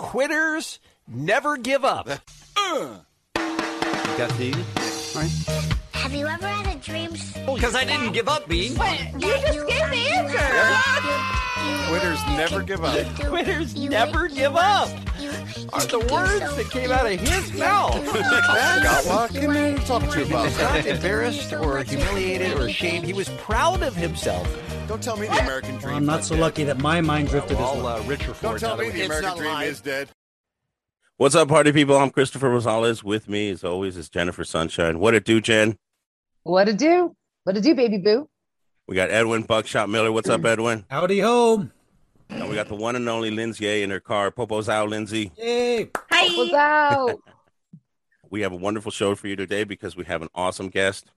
quitters never give up. You got these? All right. Have you ever had a dream? Because I didn't give up, Bean. You just gave the answer. Quitters never give up. Quitters never give up. Are the words that came out of his mouth. Scott, what can I talk to you He was about? not embarrassed or humiliated or ashamed. He was proud of himself. Don't tell me the American dream. I'm not so lucky that my mind drifted as All well. uh, Richard Don't tell me the the. American dream live. is dead. What's up, party people? I'm Christopher Rosales. With me, as always, is Jennifer Sunshine. What it do, Jen? What to do? What to do, baby boo? We got Edwin Buckshot Miller. What's up, Edwin? Howdy home. And we got the one and only Lindsay in her car. Popo's out, Lindsay. Yay. What's out? We have a wonderful show for you today because we have an awesome guest.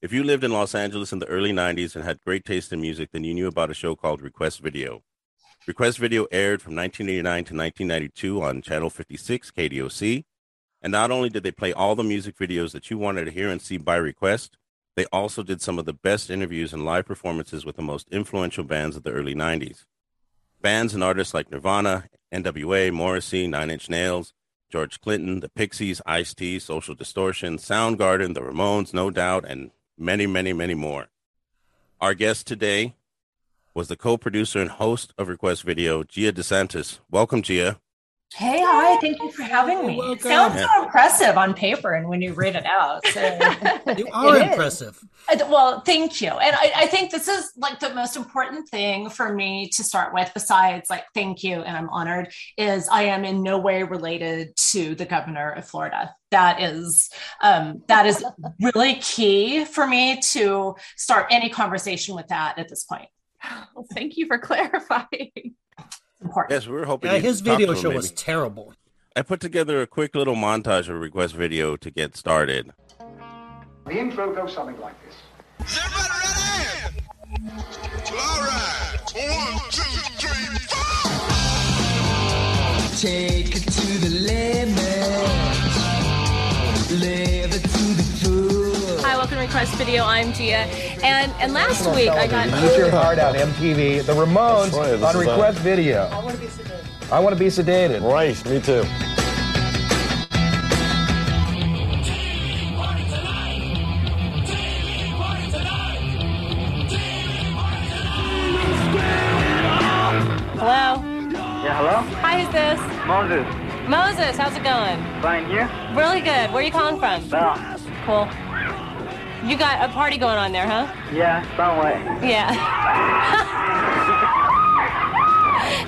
If you lived in Los Angeles in the early 90s and had great taste in music, then you knew about a show called Request Video. Request Video aired from 1989 to 1992 on Channel 56 KDOC. And not only did they play all the music videos that you wanted to hear and see by request, they also did some of the best interviews and live performances with the most influential bands of the early 90s. Bands and artists like Nirvana, NWA, Morrissey, Nine Inch Nails, George Clinton, the Pixies, Ice T, Social Distortion, Soundgarden, the Ramones, No Doubt, and many, many, many more. Our guest today was the co-producer and host of Request Video, Gia DeSantis. Welcome, Gia. Hey, hi. Thank you for having me. It welcome. sounds so impressive on paper and when you read it out. So, You are It is. impressive. Uh, well, thank you. And I, I think this is like the most important thing for me to start with, besides like, thank you and I'm honored, is I am in no way related to the governor of Florida. That is um, that is really key for me to start any conversation with that at this point. Well, thank you for clarifying. Important. Yes, we were hoping Yeah, his video to him show was terrible. I put together a quick little montage of Request Video to get started. The intro goes something like this. Is everybody ready? All right. One, two, three, four. Take it to the limit. Live Hi, welcome to Request Video. I'm Gia. And and last week I got Get your heart out, MTV. The Ramones right, on is uh, request video. I want to be sedated. Right, me too. Hello. Yeah, hello? Hi, who's this? Moses. Moses, how's it going? Fine here? Really good. Where are you calling from? Well, Cool. You got a party going on there, huh? yeah, some way. Yeah.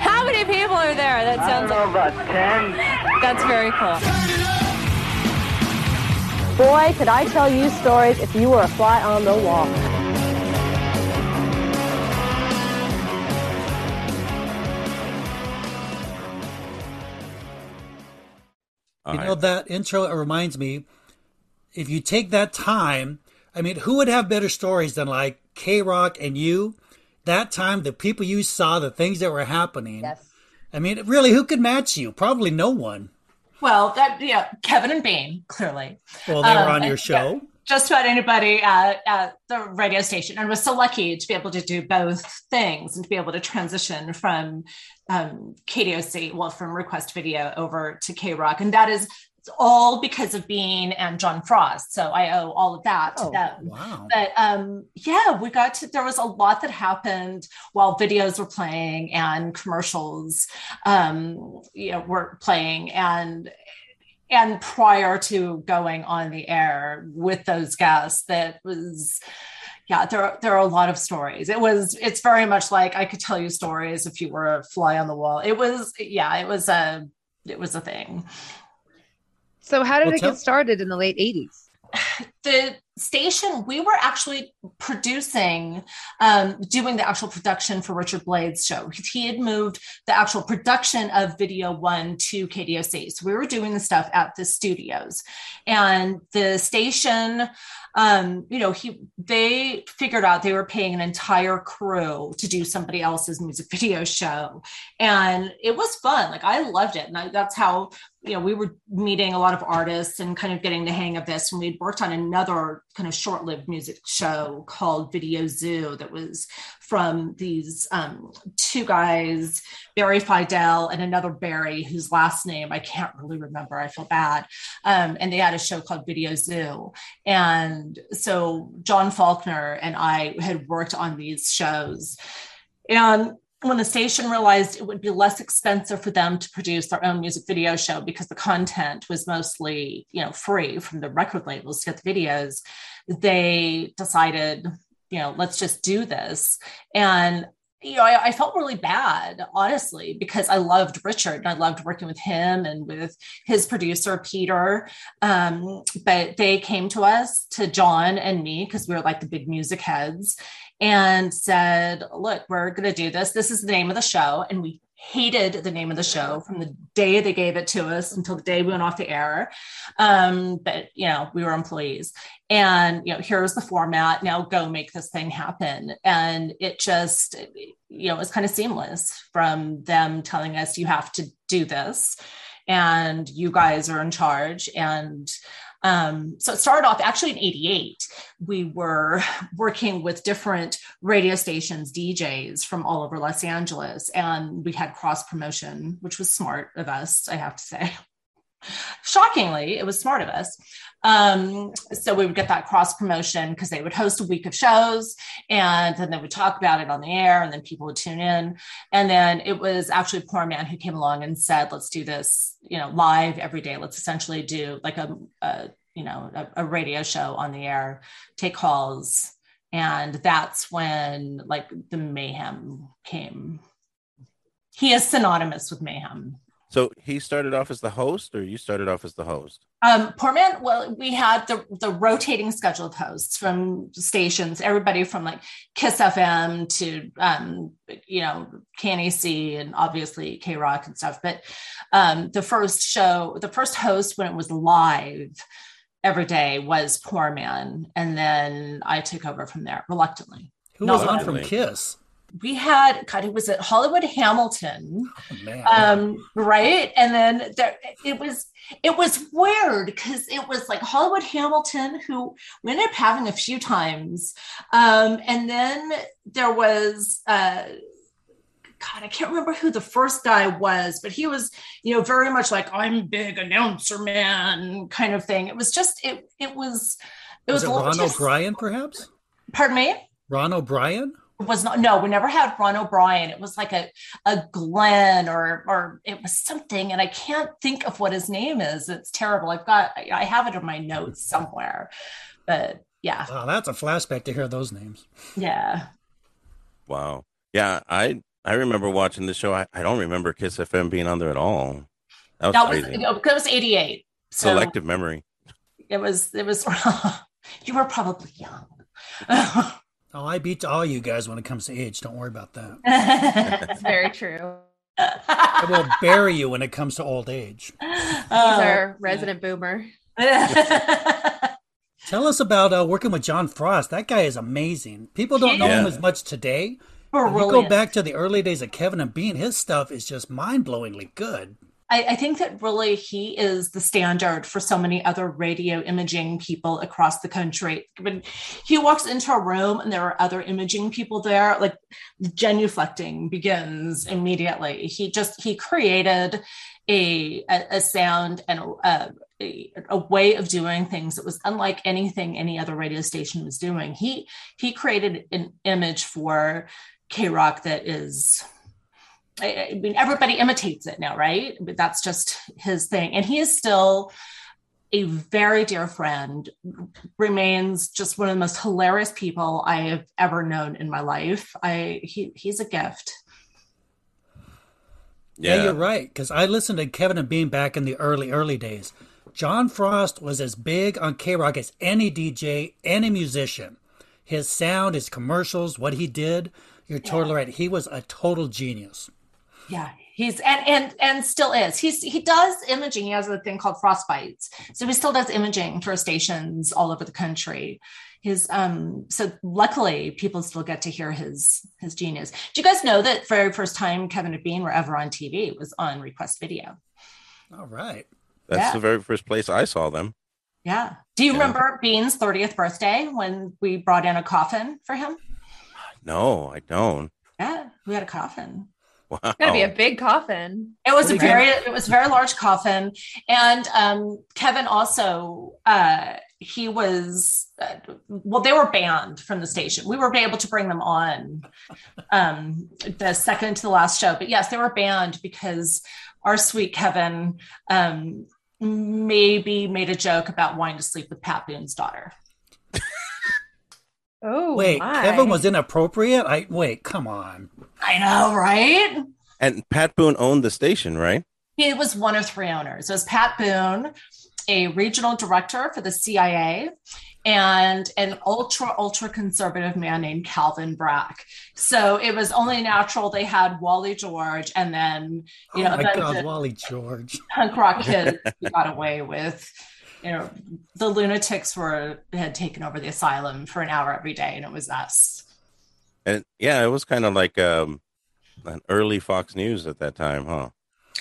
How many people are there? That sounds like about 10. that's very cool. Boy, could I tell you stories if you were a fly on the wall. You know, that intro it reminds me, if you take that time, I mean, who would have better stories than like K Rock and you? That time, the people you saw, the things that were happening. Yes. I mean, really, who could match you? Probably no one. Well, that yeah, Kevin and Bean, clearly. Well, they were Um, on your and- show. just about anybody at, at the radio station and was so lucky to be able to do both things and to be able to transition from um, KDOC, well, from request video over to K Rock. And that is it's all because of Bean and John Frost. So I owe all of that to Oh, them. Wow. But um, yeah, we got to, there was a lot that happened while videos were playing and commercials um, you know, were playing. And and prior to going on the air with those guests that was yeah there, there are a lot of stories it was it's very much like i could tell you stories if you were a fly on the wall it was yeah it was a it was a thing So, how did Well, it tell- get started in the late 80s? the station we were actually producing um, doing the actual production for richard blade's show. He had moved the actual production of video one to kdoc so we were doing the stuff at the studios. And the station um, you know he they figured out they were paying an entire crew to do somebody else's music video show. And it was fun. Like i loved it. And I, that's how you know we were meeting a lot of artists and kind of getting the hang of this and we'd worked on another kind of short-lived music show called Video Zoo that was from these um, two guys, Barry Fidel and another Barry, whose last name I can't really remember. I feel bad. Um, and they had a show called Video Zoo. And so John Faulkner and I had worked on these shows. And when the station realized it would be less expensive for them to produce their own music video show because the content was mostly you know free from the record labels to get the videos they decided you know let's just do this. And you know I, I felt really bad honestly because i loved richard and i loved working with him and with his producer peter. Um, but they came to us to john and me because we were like the big music heads and said, Look, we're going to do this. This is the name of the show. And we hated the name of the show from the day they gave it to us until the day we went off the air. Um, but, you know, we were employees. And, you know, here's the format. Now go make this thing happen. And it just, you know, it was kind of seamless from them telling us, you have to do this and you guys are in charge. And, um, so it started off actually in 88. We were working with different radio stations, DJs from all over Los Angeles, and we had cross promotion, which was smart of us, I have to say. Shockingly, it was smart of us. Um, so we would get that cross promotion because they would host a week of shows and then they would talk about it on the air and then people would tune in. And then it was actually Poor Man who came along and said, let's do this, you know, live every day. Let's essentially do like a, a you know, a, a radio show on the air, take calls. And that's when like the mayhem came. He is synonymous with mayhem. So he started off as the host, or you started off as the host? Um, poor man. Well, we had the the rotating schedule of hosts from stations, everybody from like Kiss FM to um, you know KNAC and obviously K Rock and stuff. But um, the first show, the first host when it was live every day was Poor Man, and then I took over from there reluctantly. Who was on from Kiss? We had God, it was at Hollywood Hamilton, oh, um, right? And then there, it was it was weird because it was like Hollywood Hamilton, who we ended up having a few times, um, and then there was. Uh, God, I can't remember who the first guy was, but he was, you know, very much like I'm big announcer man kind of thing. It was just it it was it Was was, it Ron O'Brien, perhaps? Pardon me? Ron O'Brien? Was not no we never had ron o'brien it was like a a glenn or or it was something and i can't think of what his name is it's terrible i've got i I have it in my notes somewhere but yeah Wow, that's a flashback to hear those names. yeah Wow. Yeah, I I remember watching the show. I, I don't remember Kiss FM being on there at all. That was that was crazy. it was 88 so Selective memory. it was it was you were probably young Oh, I beat all you guys when it comes to age. Don't worry about that. That's very true. I will bury you when it comes to old age. He's Oh, our resident boomer. Tell us about uh, working with John Frost. That guy is amazing. People don't know him as much today. If you go back to the early days of Kevin and Bean, his stuff is just mind blowingly good. I, I think that really he is the standard for so many other radio imaging people across the country. When he walks into a room and there are other imaging people there, like genuflecting begins immediately. He just he created a a, sound and a, a, a way of doing things that was unlike anything any other radio station was doing. He he created an image for K Rock that is I, I mean, everybody imitates it now, right? But that's just his thing. And he is still a very dear friend, remains just one of the most hilarious people I have ever known in my life. I he he's a gift. Yeah, Yeah. you're right. Because I listened to Kevin and Bean back in the early, early days. John Frost was as big on K Rock as any DJ, any musician. His sound, his commercials, what he did, you're totally right. He was a total genius. Yeah, he's and and and still is. He's he does imaging. He has a thing called frostbites, so he still does imaging for stations all over the country. His um so luckily people still get to hear his his genius. Do you guys know that very first time Kevin and Bean were ever on TV was on Request Video? All right. That's Yeah. the very first place I saw them. Yeah. Do you remember Bean's 30th birthday when we brought in a coffin for him? No, I don't. Yeah, we had a coffin. Wow. Gotta be a big coffin. It was a Pretty very it was a very large coffin, and um, Kevin also uh, he was uh, well they were banned from the station. We were able to bring them on um, the second to the last show, but yes, they were banned because our sweet Kevin um, maybe made a joke about wanting to sleep with Pat Boone's daughter. Oh, Wait, my. Kevin was inappropriate? I wait, come on. I know, right? And Pat Boone owned the station, right? He was one of three owners. It was Pat Boone, a regional director for the CIA, and an ultra, ultra conservative man named Calvin Brack. So it was only natural they had Wally George and then, you know, oh my God, the Wally George. punk rock kids got away with, you know, the lunatics were had taken over the asylum for an hour every day, and it was us. And yeah, it was kind of like um, an early Fox News at that time, huh?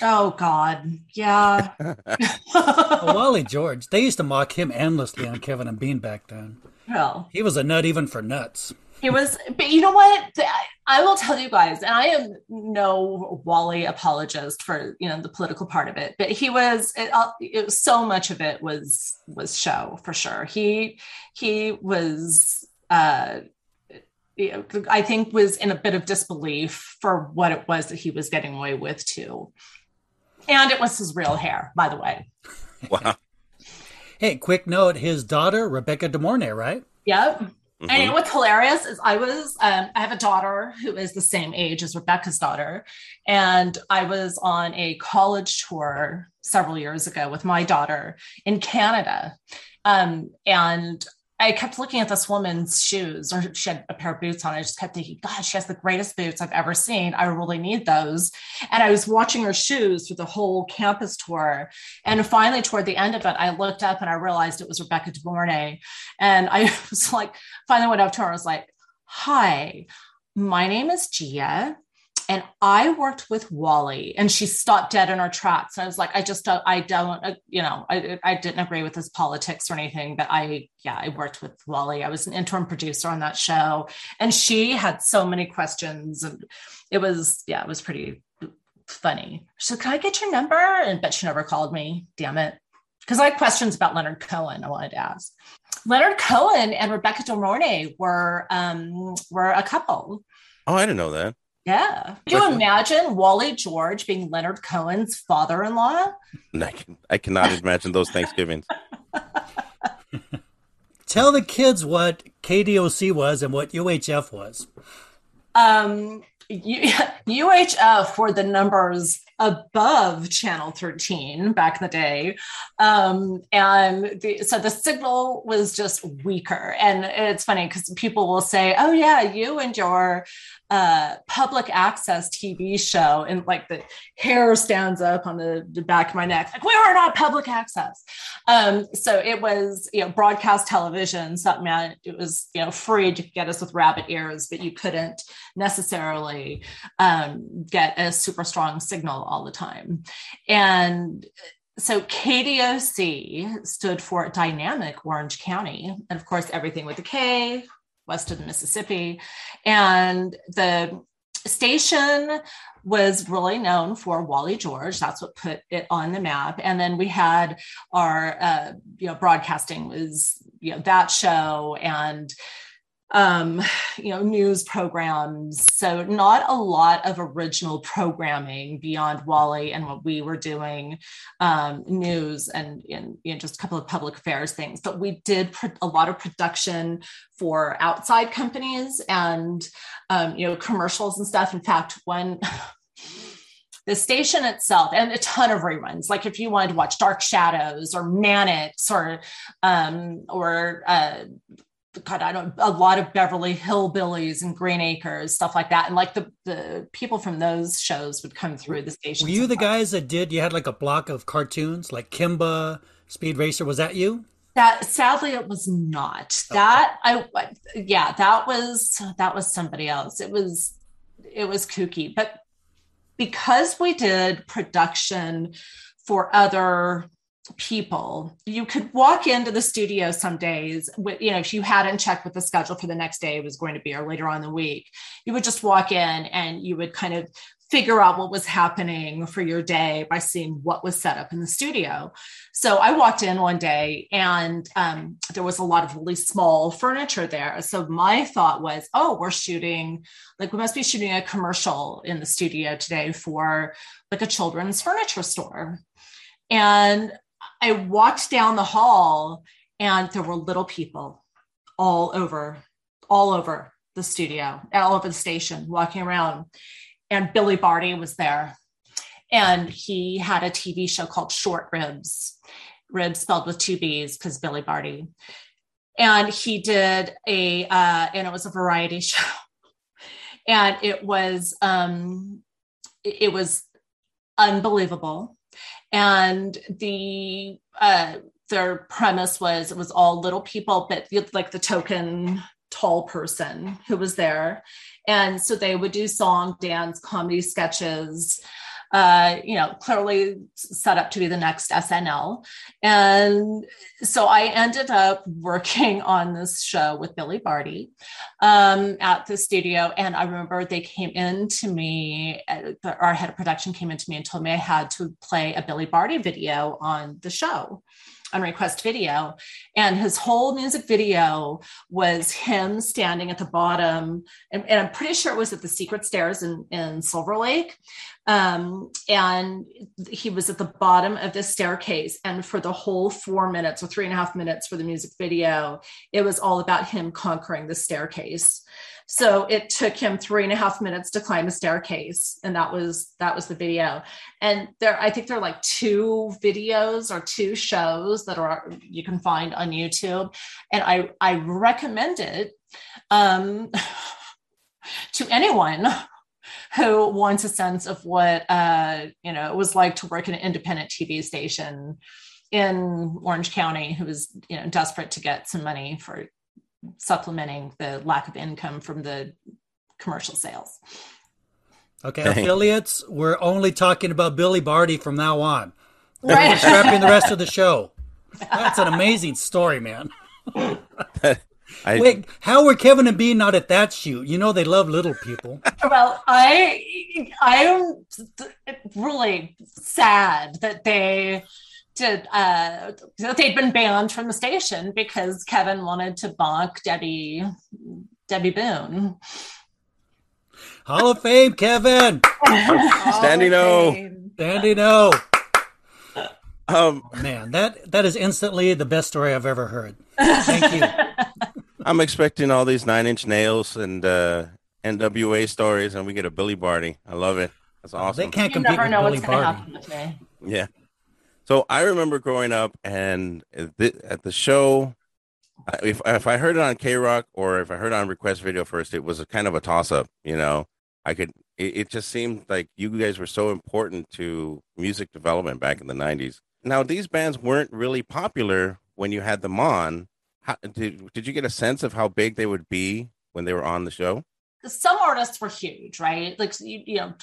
Oh God, yeah. Oh, Wally George. They used to mock him endlessly on Kevin and Bean back then. well, He was a nut even for nuts. He was, but you know what? I- I will tell you guys, and I am no Wally apologist for you know the political part of it, but he was. It, uh, it was so much of it was was show for sure. He he was. uh you know, I think was in a bit of disbelief for what it was that he was getting away with too, and it was his real hair, by the way. Wow. Hey, quick note: his daughter Rebecca De Mornay, right? Yep. Mhm. And you know what's hilarious is I was um, I have a daughter who is the same age as Rebecca's daughter, and I was on a college tour several years ago with my daughter in Canada, um, and I kept looking at this woman's shoes, or she had a pair of boots on. I just kept thinking, God, she has the greatest boots I've ever seen. I really need those. And I was watching her shoes through the whole campus tour, and finally, toward the end of it, I looked up and I realized it was Rebecca De and I was like finally went up to her and was like, Hi, my name is Gia. And I worked with Wally, and she stopped dead in her tracks. And I was like, I just don't, I don't, uh, you know, I, I didn't agree with his politics or anything, but I, yeah, I worked with Wally. I was an interim producer on that show, and she had so many questions, and it was, yeah, it was pretty funny. So, can I get your number? And but she never called me. Damn it, because I had questions about Leonard Cohen. I wanted to ask. Leonard Cohen and Rebecca De Mornay were um, were a couple. Oh, I didn't know that. Yeah. Can you imagine Wally George being Leonard Cohen's father-in-law? I, can, I cannot imagine those Thanksgivings. Tell the kids what KDOC was and what UHF was. Um, U- UHF were the numbers above channel 13 back in the day. Um, and the, so the signal was just weaker. And it's funny because people will say oh yeah you and your uh, public access tv show and like the hair stands up on the, the back of my neck like we are not public access. Um, so it was you know broadcast television something that it was you know free to get us with rabbit ears but you couldn't necessarily um, get a super strong signal all the time. And so KDOC stood for Dynamic Orange County. And of course, everything with a K, west of the Mississippi. And the station was really known for Wally George. That's what put it on the map. And then we had our, uh, you know, broadcasting was, you know, that show and um, you know, news programs. So not a lot of original programming beyond Wally and what we were doing, um, news and, and you know, just a couple of public affairs things. But we did pro- a lot of production for outside companies and um, you know commercials and stuff. In fact, when the station itself and a ton of reruns like if you wanted to watch dark shadows or mannix or um or uh God, I don't a lot of Beverly Hillbillies and Green Acres, stuff like that. And like the the people from those shows would come through the station. Were you the guys that did? You had like a block of cartoons, like Kimba, Speed Racer. Was that you? That sadly it was not. That I yeah, that was that was somebody else. It was it was kooky. But because we did production for other people you could walk into the studio some days with you know if you hadn't checked what the schedule for the next day it was going to be or later on the week you would just walk in and you would kind of figure out what was happening for your day by seeing what was set up in the studio. So I walked in one day and um, there was a lot of really small furniture there. So my thought was, oh, we're shooting, like, we must be shooting a commercial in the studio today for like a children's furniture store. And I walked down the hall and there were little people all over, all over the studio, all over the station, walking around and Billy Barty was there. And he had a TV show called Short Ribbs, ribs spelled with two B's because Billy Barty. And he did a, uh, and it was a variety show. And it was, um, it was unbelievable. And the, uh, their premise was it was all little people, but like the token tall person who was there. And so they would do song, dance, comedy sketches, uh, you know, clearly set up to be the next SNL. And so I ended up working on this show with Billy Barty um, at the studio. And I remember they came in to me, uh, our head of production came in to me and told me I had to play a Billy Barty video on the show on request video and his whole music video was him standing at the bottom and, and i'm pretty sure it was at the secret stairs in, in silver lake um, and he was at the bottom of this staircase. And for the whole four minutes or three and a half minutes for the music video it was all about him conquering the staircase. So it took him three and a half minutes to climb a staircase, and that was that was the video. And there, I think there are like two videos or two shows that are you can find on YouTube, and I I recommend it um, to anyone who wants a sense of what uh, you know it was like to work in an independent TV station in Orange County, who was you know desperate to get some money for supplementing the lack of income from the commercial sales. Okay, affiliates, we're only talking about Billy Barty from now on. Right. We're scrapping the rest of the show. That's an amazing story, man. I, Wait, how were Kevin and Bean not at that shoot? You know they love little people. Well, I I'm really sad that they to uh, they'd been banned from the station because Kevin wanted to bonk Debbie Debbie Boone. Hall of Fame, Kevin. Standing O. Standing O. Um, man, that that is instantly the best story I've ever heard. Thank you. I'm expecting all these Nine Inch Nails and uh, NWA stories, and we get a Billy Barty. I love it. That's awesome. They can't compete with Billy Barty. Yeah. So I remember growing up and at the show, if if I heard it on K Rock or if I heard it on Request Video first, it was a kind of a toss up. You know, I could. It, it, just seemed like you guys were so important to music development back in the '90s. Now these bands weren't really popular when you had them on. How, did did you get a sense of how big they would be when they were on the show? Some artists were huge, right? Like you, you know,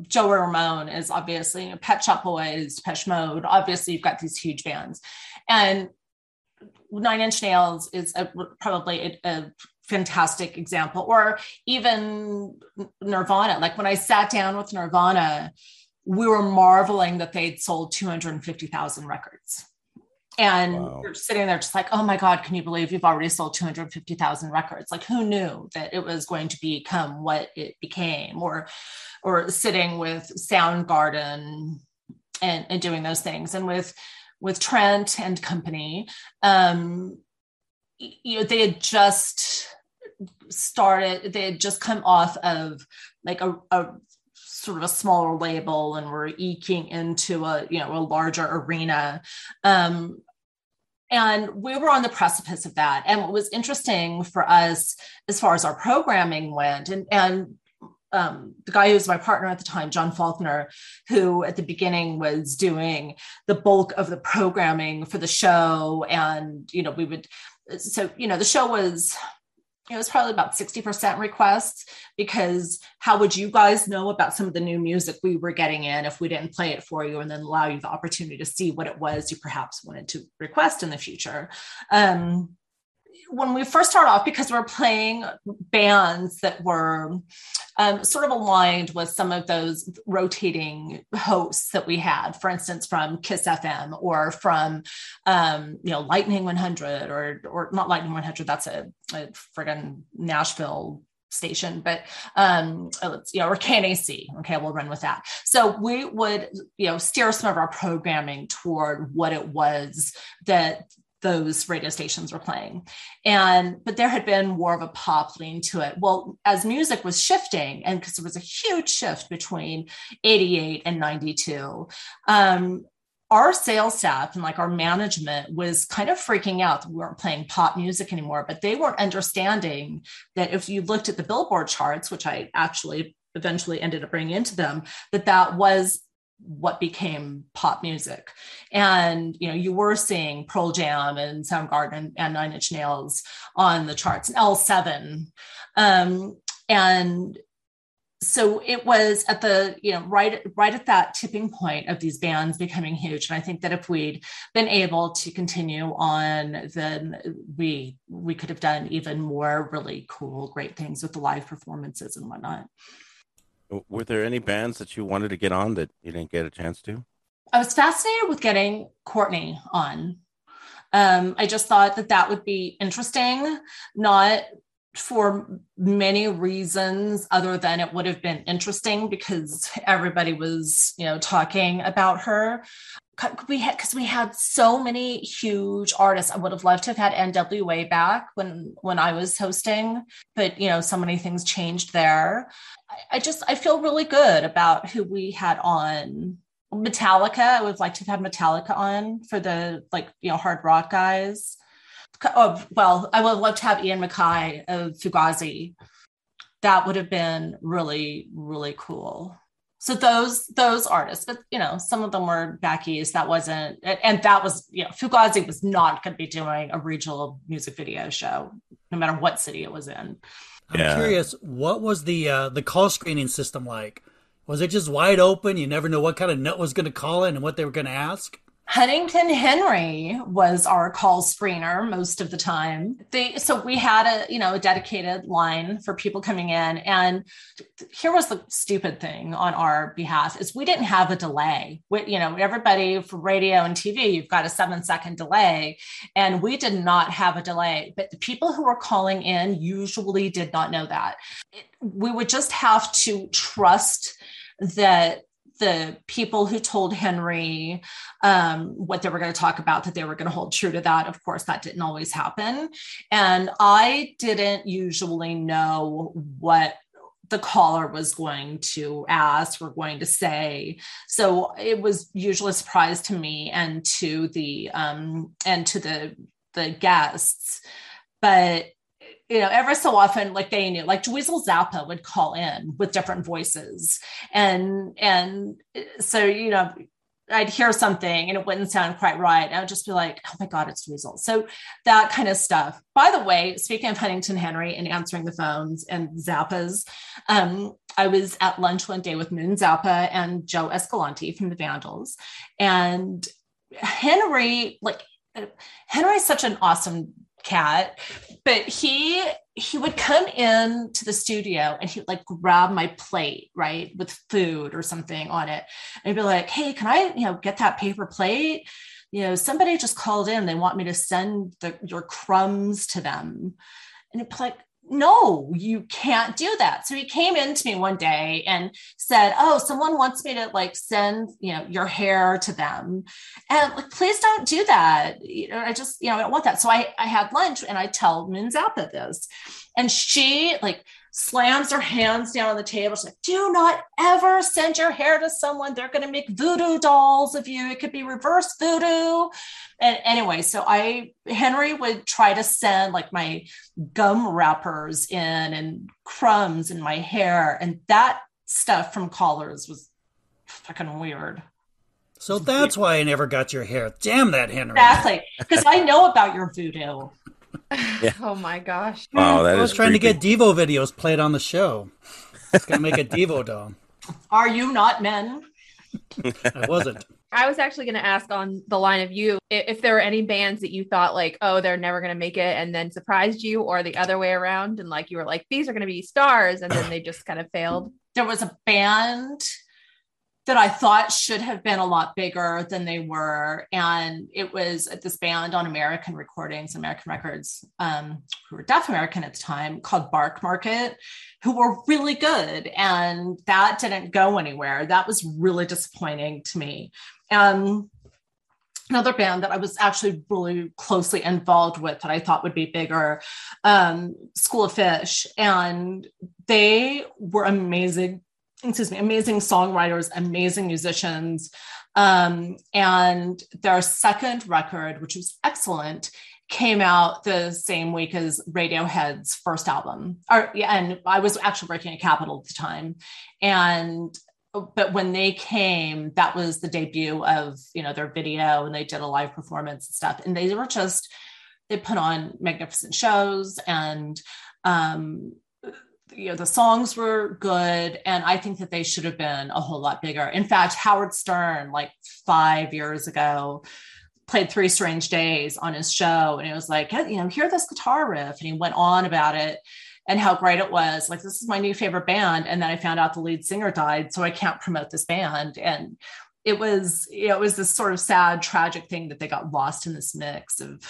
Joe Ramone is obviously you know, Pet Shop Boys, Depeche Mode. Obviously, you've got these huge bands, and Nine Inch Nails is a, probably a, a fantastic example, or even Nirvana. Like when I sat down with Nirvana, we were marveling that they'd sold 250,000 records. And wow. you're sitting there just like, oh my God, can you believe you've already sold 250,000 records? Like who knew that it was going to become what it became? Or or sitting with Soundgarden and, and doing those things. And with with Trent and company, um, you know, they had just started, they had just come off of like a, a sort of a smaller label and we're eking into a you know a larger arena um, and we were on the precipice of that and what was interesting for us as far as our programming went and and um, the guy who was my partner at the time, John Faulkner, who at the beginning was doing the bulk of the programming for the show. And, you know, we would, so, you know, the show was, it was probably about 60% requests because how would you guys know about some of the new music we were getting in if we didn't play it for you and then allow you the opportunity to see what it was you perhaps wanted to request in the future? Um, when we first started off, because we are playing bands that were um, sort of aligned with some of those rotating hosts that we had, for instance, from Kiss FM or from um, you know Lightning 100 or or not Lightning 100. That's a, a friggin' Nashville station, but um, you know, or KNAC. Okay, we'll run with that. So we would, you know, steer some of our programming toward what it was that those radio stations were playing. And but there had been more of a pop lean to it. Well as music was shifting and because there was a huge shift between 88 and 92 um, our sales staff and like our management was kind of freaking out that we weren't playing pop music anymore but they weren't understanding that if you looked at the billboard charts which i actually eventually ended up bringing into them that that was what became pop music. And you know, you were seeing Pearl Jam and Soundgarden and, Nine Inch Nails on the charts, and L7. Um, and so it was at the you know right right at that tipping point of these bands becoming huge and i think that if we'd been able to continue on then we we could have done even more really cool great things with the live performances and whatnot were there any bands that you wanted to get on that you didn't get a chance to? I was fascinated with getting Courtney on. Um, I just thought that that would be interesting, not for many reasons other than it would have been interesting because everybody was, you know, talking about her we had because we had so many huge artists. I would have loved to have had NWA back when when I was hosting, but you know, so many things changed there. I, I just I feel really good about who we had on. Metallica, I would like to have had Metallica on for the like you know hard rock guys. Oh well, I would love to have Ian MacKaye of Fugazi. That would have been really really cool. So those those artists but you know some of them were back east that wasn't and that was you know fugazi was not going to be doing a regional music video show no matter what city it was in. I'm yeah. curious what was the uh the call screening system like? Was it just wide open? You never know what kind of note was going to call in and what they were going to ask Huntington Henry was our call screener most of the time. They, so we had a, you know, a dedicated line for people coming in. And here was the stupid thing on our behalf is we didn't have a delay. We, you know, everybody for radio and TV, you've got a seven second delay. And we did not have a delay. But the people who were calling in usually did not know that. We would just have to trust that the people who told Henry um, what they were going to talk about, that they were going to hold true to that. Of course, that didn't always happen. And I didn't usually know what the caller was going to ask or going to say. So it was usually a surprise to me and to the um, and to the the guests. But you know, ever so often, like they knew, like Dweezil Zappa would call in with different voices, and and so you know, I'd hear something and it wouldn't sound quite right. I would just be like, oh my God, it's Dweezil. So that kind of stuff. By the way, speaking of Huntington Henry and answering the phones and Zappas, um, I was at lunch one day with Moon Zappa and Joe Escalante from the Vandals. And Henry, like, Henry's such an awesome cat but he he would come in to the studio and he'd like grab my plate right with food or something on it. And he'd be like hey can i you know get that paper plate? You know somebody just called in they want me to send the, your crumbs to them. And it's like no, you can't do that. So he came in to me one day and said, Oh, someone wants me to like send, you know, your hair to them. And like, please don't do that. You know, I just, you know, I don't want that. So I, I had lunch and I tell Moon Zappa this. And she like slams her hands down on the table. She's like, do not ever send your hair to someone. They're going to make voodoo dolls of you. It could be reverse voodoo. And anyway, so I, Henry would try to send like my gum wrappers in and crumbs in my hair. And that stuff from callers was fucking weird. So that's why I never got your hair. Damn that, Henry. Exactly. Because I know about your voodoo. Oh my gosh. Wow, that I was is trying creepy. to get Devo videos played on the show. It's gonna make a Devo doll. Are you not men? I wasn't. I was actually going to ask on the line of you i- if there were any bands that you thought like, oh, they're never going to make it and then surprised you, or the other way around. And like you were like, these are going to be stars. And then they just kind of failed. There was a band that I thought should have been a lot bigger than they were. And it was this band on American Recordings, American Records, um, who were Def American at the time, called Barkmarket, who were really good. And that didn't go anywhere. That was really disappointing to me. And another band that I was actually really closely involved with that I thought would be bigger, um, School of Fish. And they were amazing excuse me, amazing songwriters, amazing musicians. Um, and their second record, which was excellent, came out the same week as Radiohead's first album. Or and I was actually working at Capitol at the time. And but when they came, that was the debut of you know their video, and they did a live performance and stuff. And they were just they put on magnificent shows and um you know the songs were good and i think that they should have been a whole lot bigger. In fact howard stern like five years ago played three strange days on his show and it was like you know hear this guitar riff and he went on about it and how great it was. Like this is my new favorite band and then i found out the lead singer died so i can't promote this band. And it was you know it was this sort of sad tragic thing that they got lost in this mix of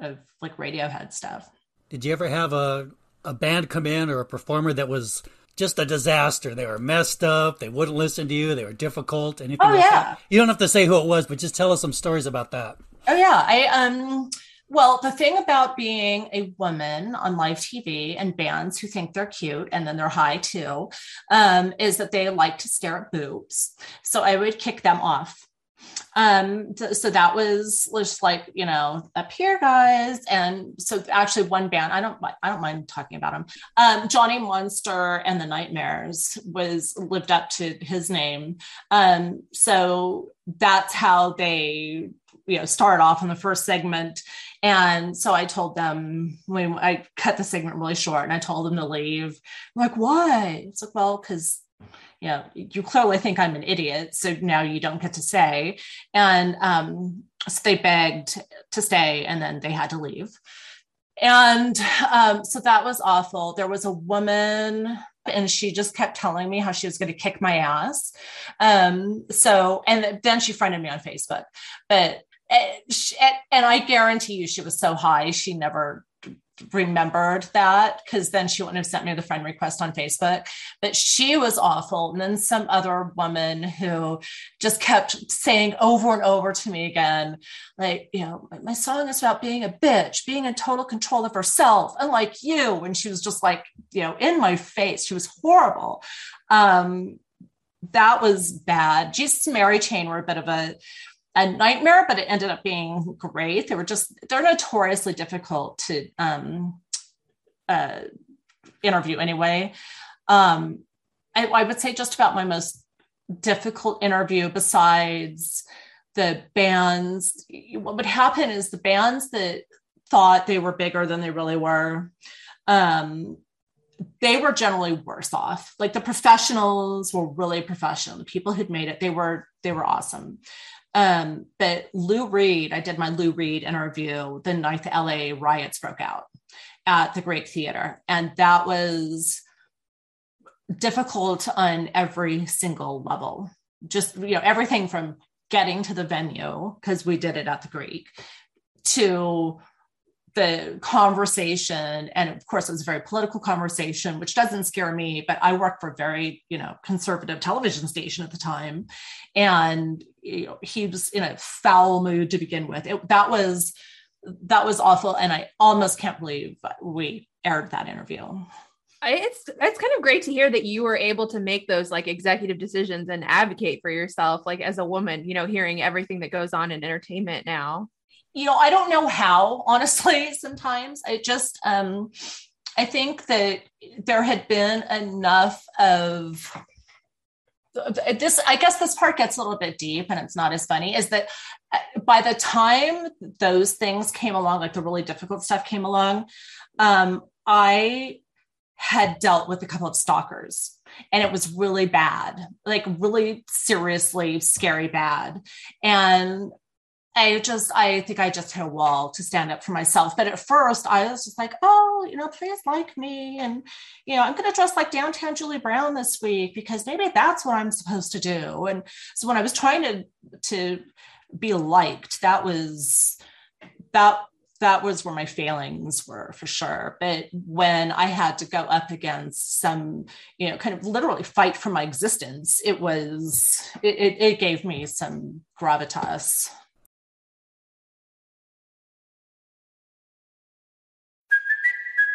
of like radiohead stuff. Did you ever have a a band come in or a performer that was just a disaster? They were messed up. They wouldn't listen to you. They were difficult. Anything? Oh, like yeah. that? You don't have to say who it was, but just tell us some stories about that. Oh yeah, I um well, the thing about being a woman on live TV and bands who think they're cute and then they're high too, um, is that they like to stare at boobs. So I would kick them off. Um, so that was just like, you know, up here, guys. And so actually one band, I don't I don't mind talking about them. Um, Johnny Monster and the Nightmares was lived up to his name. Um, so that's how they you know start off in the first segment and so i told them when i cut the segment really short and i told them to leave I'm like why it's like well because you know you clearly think i'm an idiot so now you don't get to say and um so they begged to stay and then they had to leave. And um, so that was awful. There was a woman and she just kept telling me how she was going to kick my ass. Um, so and then she friended me on facebook. But eh, and i guarantee you she was so high she never remembered that because then she wouldn't have sent me the friend request on Facebook. But she was awful. And then some other woman who just kept saying over and over to me again, like, you know, my- song is about being a bitch, being in total control of herself, unlike you. And she was just like, you know, in my face. She was horrible. Um, that was bad. Jesus and Mary Chain were a bit of a a nightmare, but it ended up being great. They were just they're notoriously difficult to um, uh, interview anyway. Um, I, I would say just about my most difficult interview besides the bands. What would happen is the bands that thought they were bigger than they really were. Um, they were generally worse off. Like the professionals were really professional. The people who'd made it, they were they were awesome. Um, but Lou Reed, I did my Lou Reed interview the night the LA riots broke out at the Greek Theater, and that was difficult on every single level. Just you know everything from getting to the venue because we did it at the Greek to the conversation and of course it was a very political conversation which doesn't scare me but i worked for a very you know conservative television station at the time. And you know, he was in a foul mood to begin with. It, that was that was awful and i almost can't believe we aired that interview. It's it's kind of great to hear that you were able to make those like executive decisions and advocate for yourself, like as a woman, you know, hearing everything that goes on in entertainment now. You know i don't know how honestly sometimes. I just um i think that there had been enough of this i guess this part gets a little bit deep and it's not as funny is that uh, by the time those things came along like the really difficult stuff came along um, i had dealt with a couple of stalkers and it was really bad like really seriously scary bad. And I just, I think I just hit a wall to stand up for myself. But at first, I was just like, oh, you know, please like me. And, you know, I'm going to dress like downtown Julie Brown this week because maybe that's what I'm supposed to do. And so when I was trying to, to be liked, that was, that, that was where my failings were for sure. But when I had to go up against some, you know, kind of literally fight for my existence, it was, it, it, it gave me some gravitas.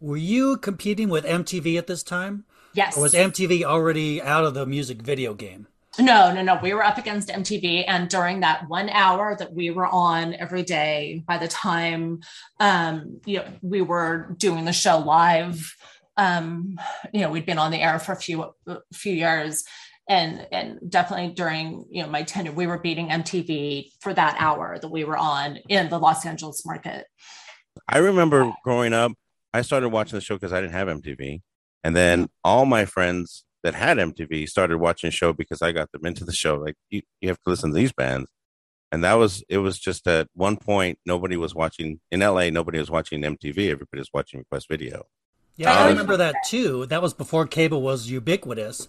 Were you competing with MTV at this time? Yes. Or was MTV already out of the music video game? No, no, no. We were up against MTV, and during that one hour that we were on every day, by the time um, you know we were doing the show live, um, you know we'd been on the air for a few a few years, and and definitely during you know my tenure, we were beating MTV for that hour that we were on in the Los Angeles market. I remember growing up, I started watching the show because I didn't have MTV. And then all my friends that had MTV started watching the show because I got them into the show. Like, you, you have to listen to these bands. And that was, it was just at one point, nobody was watching, in LA, nobody was watching MTV. Everybody was watching Request Video. Yeah, I um, remember that too. That was before cable was ubiquitous.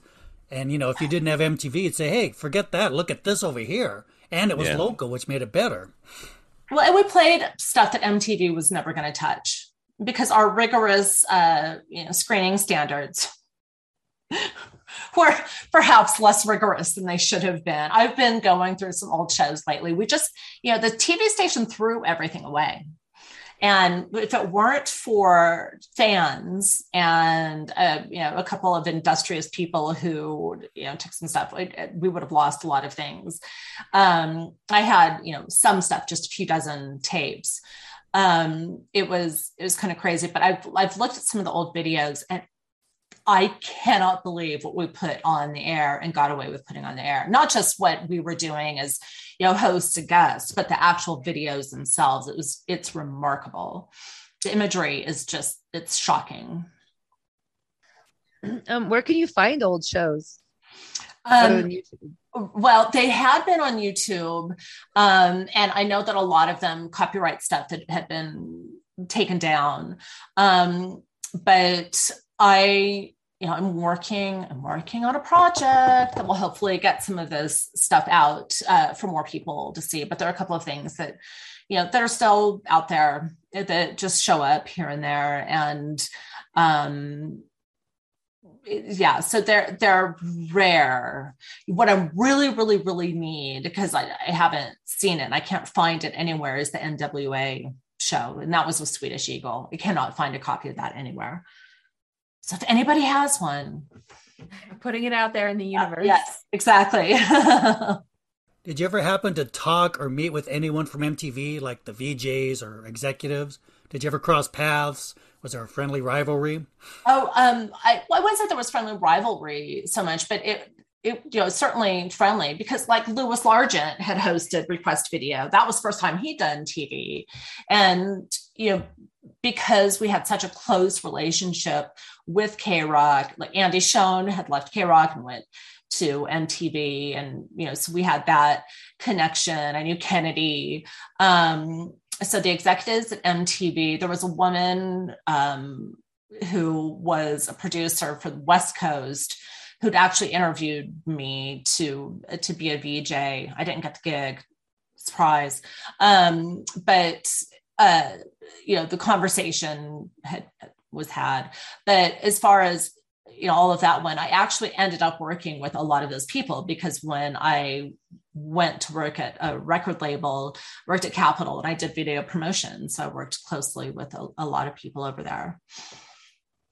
And, you know, if you didn't have MTV, you'd say, hey, forget that. Look at this over here. And it was Yeah. local, which made it better. Well, and we played stuff that MTV was never going to touch because our rigorous, uh, you know, screening standards were perhaps less rigorous than they should have been. I've been going through some old shows lately. We just, you know, the TV station threw everything away. And if it weren't for fans and uh, you know a couple of industrious people who you know took some stuff, we would have lost a lot of things. Um, I had you know some stuff, just a few dozen tapes. Um, it was it was kind of crazy, but I've I've looked at some of the old videos and I cannot believe what we put on the air and got away with putting on the air. Not just what we were doing as, you know, hosts and guests, but the actual videos themselves. It was, it's remarkable. The imagery is just, it's shocking. Um, where can you find old shows? Um. Well, they had been on YouTube, um, and I know that a lot of them copyright stuff that had been taken down. Um, but I, you know, I'm working. I'm working on a project that will hopefully get some of this stuff out uh, for more people to see. But there are a couple of things that, you know, that are still out there that just show up here and there, and um, yeah so they're they're rare. What i really really really need because I, I haven't seen it and i can't find it anywhere is the nwa show and that was with Swedish Egil. I cannot find a copy of that anywhere. So if anybody has one. I'm putting it out there in the uh, universe. yes exactly. Did you ever happen to talk or meet with anyone from MTV, like the VJs or executives? Did you ever cross paths? Was there a friendly rivalry? Oh, um, I, well, I wouldn't say there was friendly rivalry so much, but it, it, you know, certainly friendly because like Lewis Largent had hosted Request Video. That was first time he'd done TV. And, you know, because we had such a close relationship with KROQ, like Andy Schuon had left KROQ and went to MTV. And, you know, so we had that connection. I knew Kennedy. Um, so the executives at MTV, there was a woman um, who was a producer for the West Coast who'd actually interviewed me to to be a VJ. I didn't get the gig, surprise, um, but uh, you know the conversation had was had. But as far as you know all of that when i actually ended up working with a lot of those people because when i went to work at a record label worked at capitol and i did video promotion so i worked closely with a, a lot of people over there.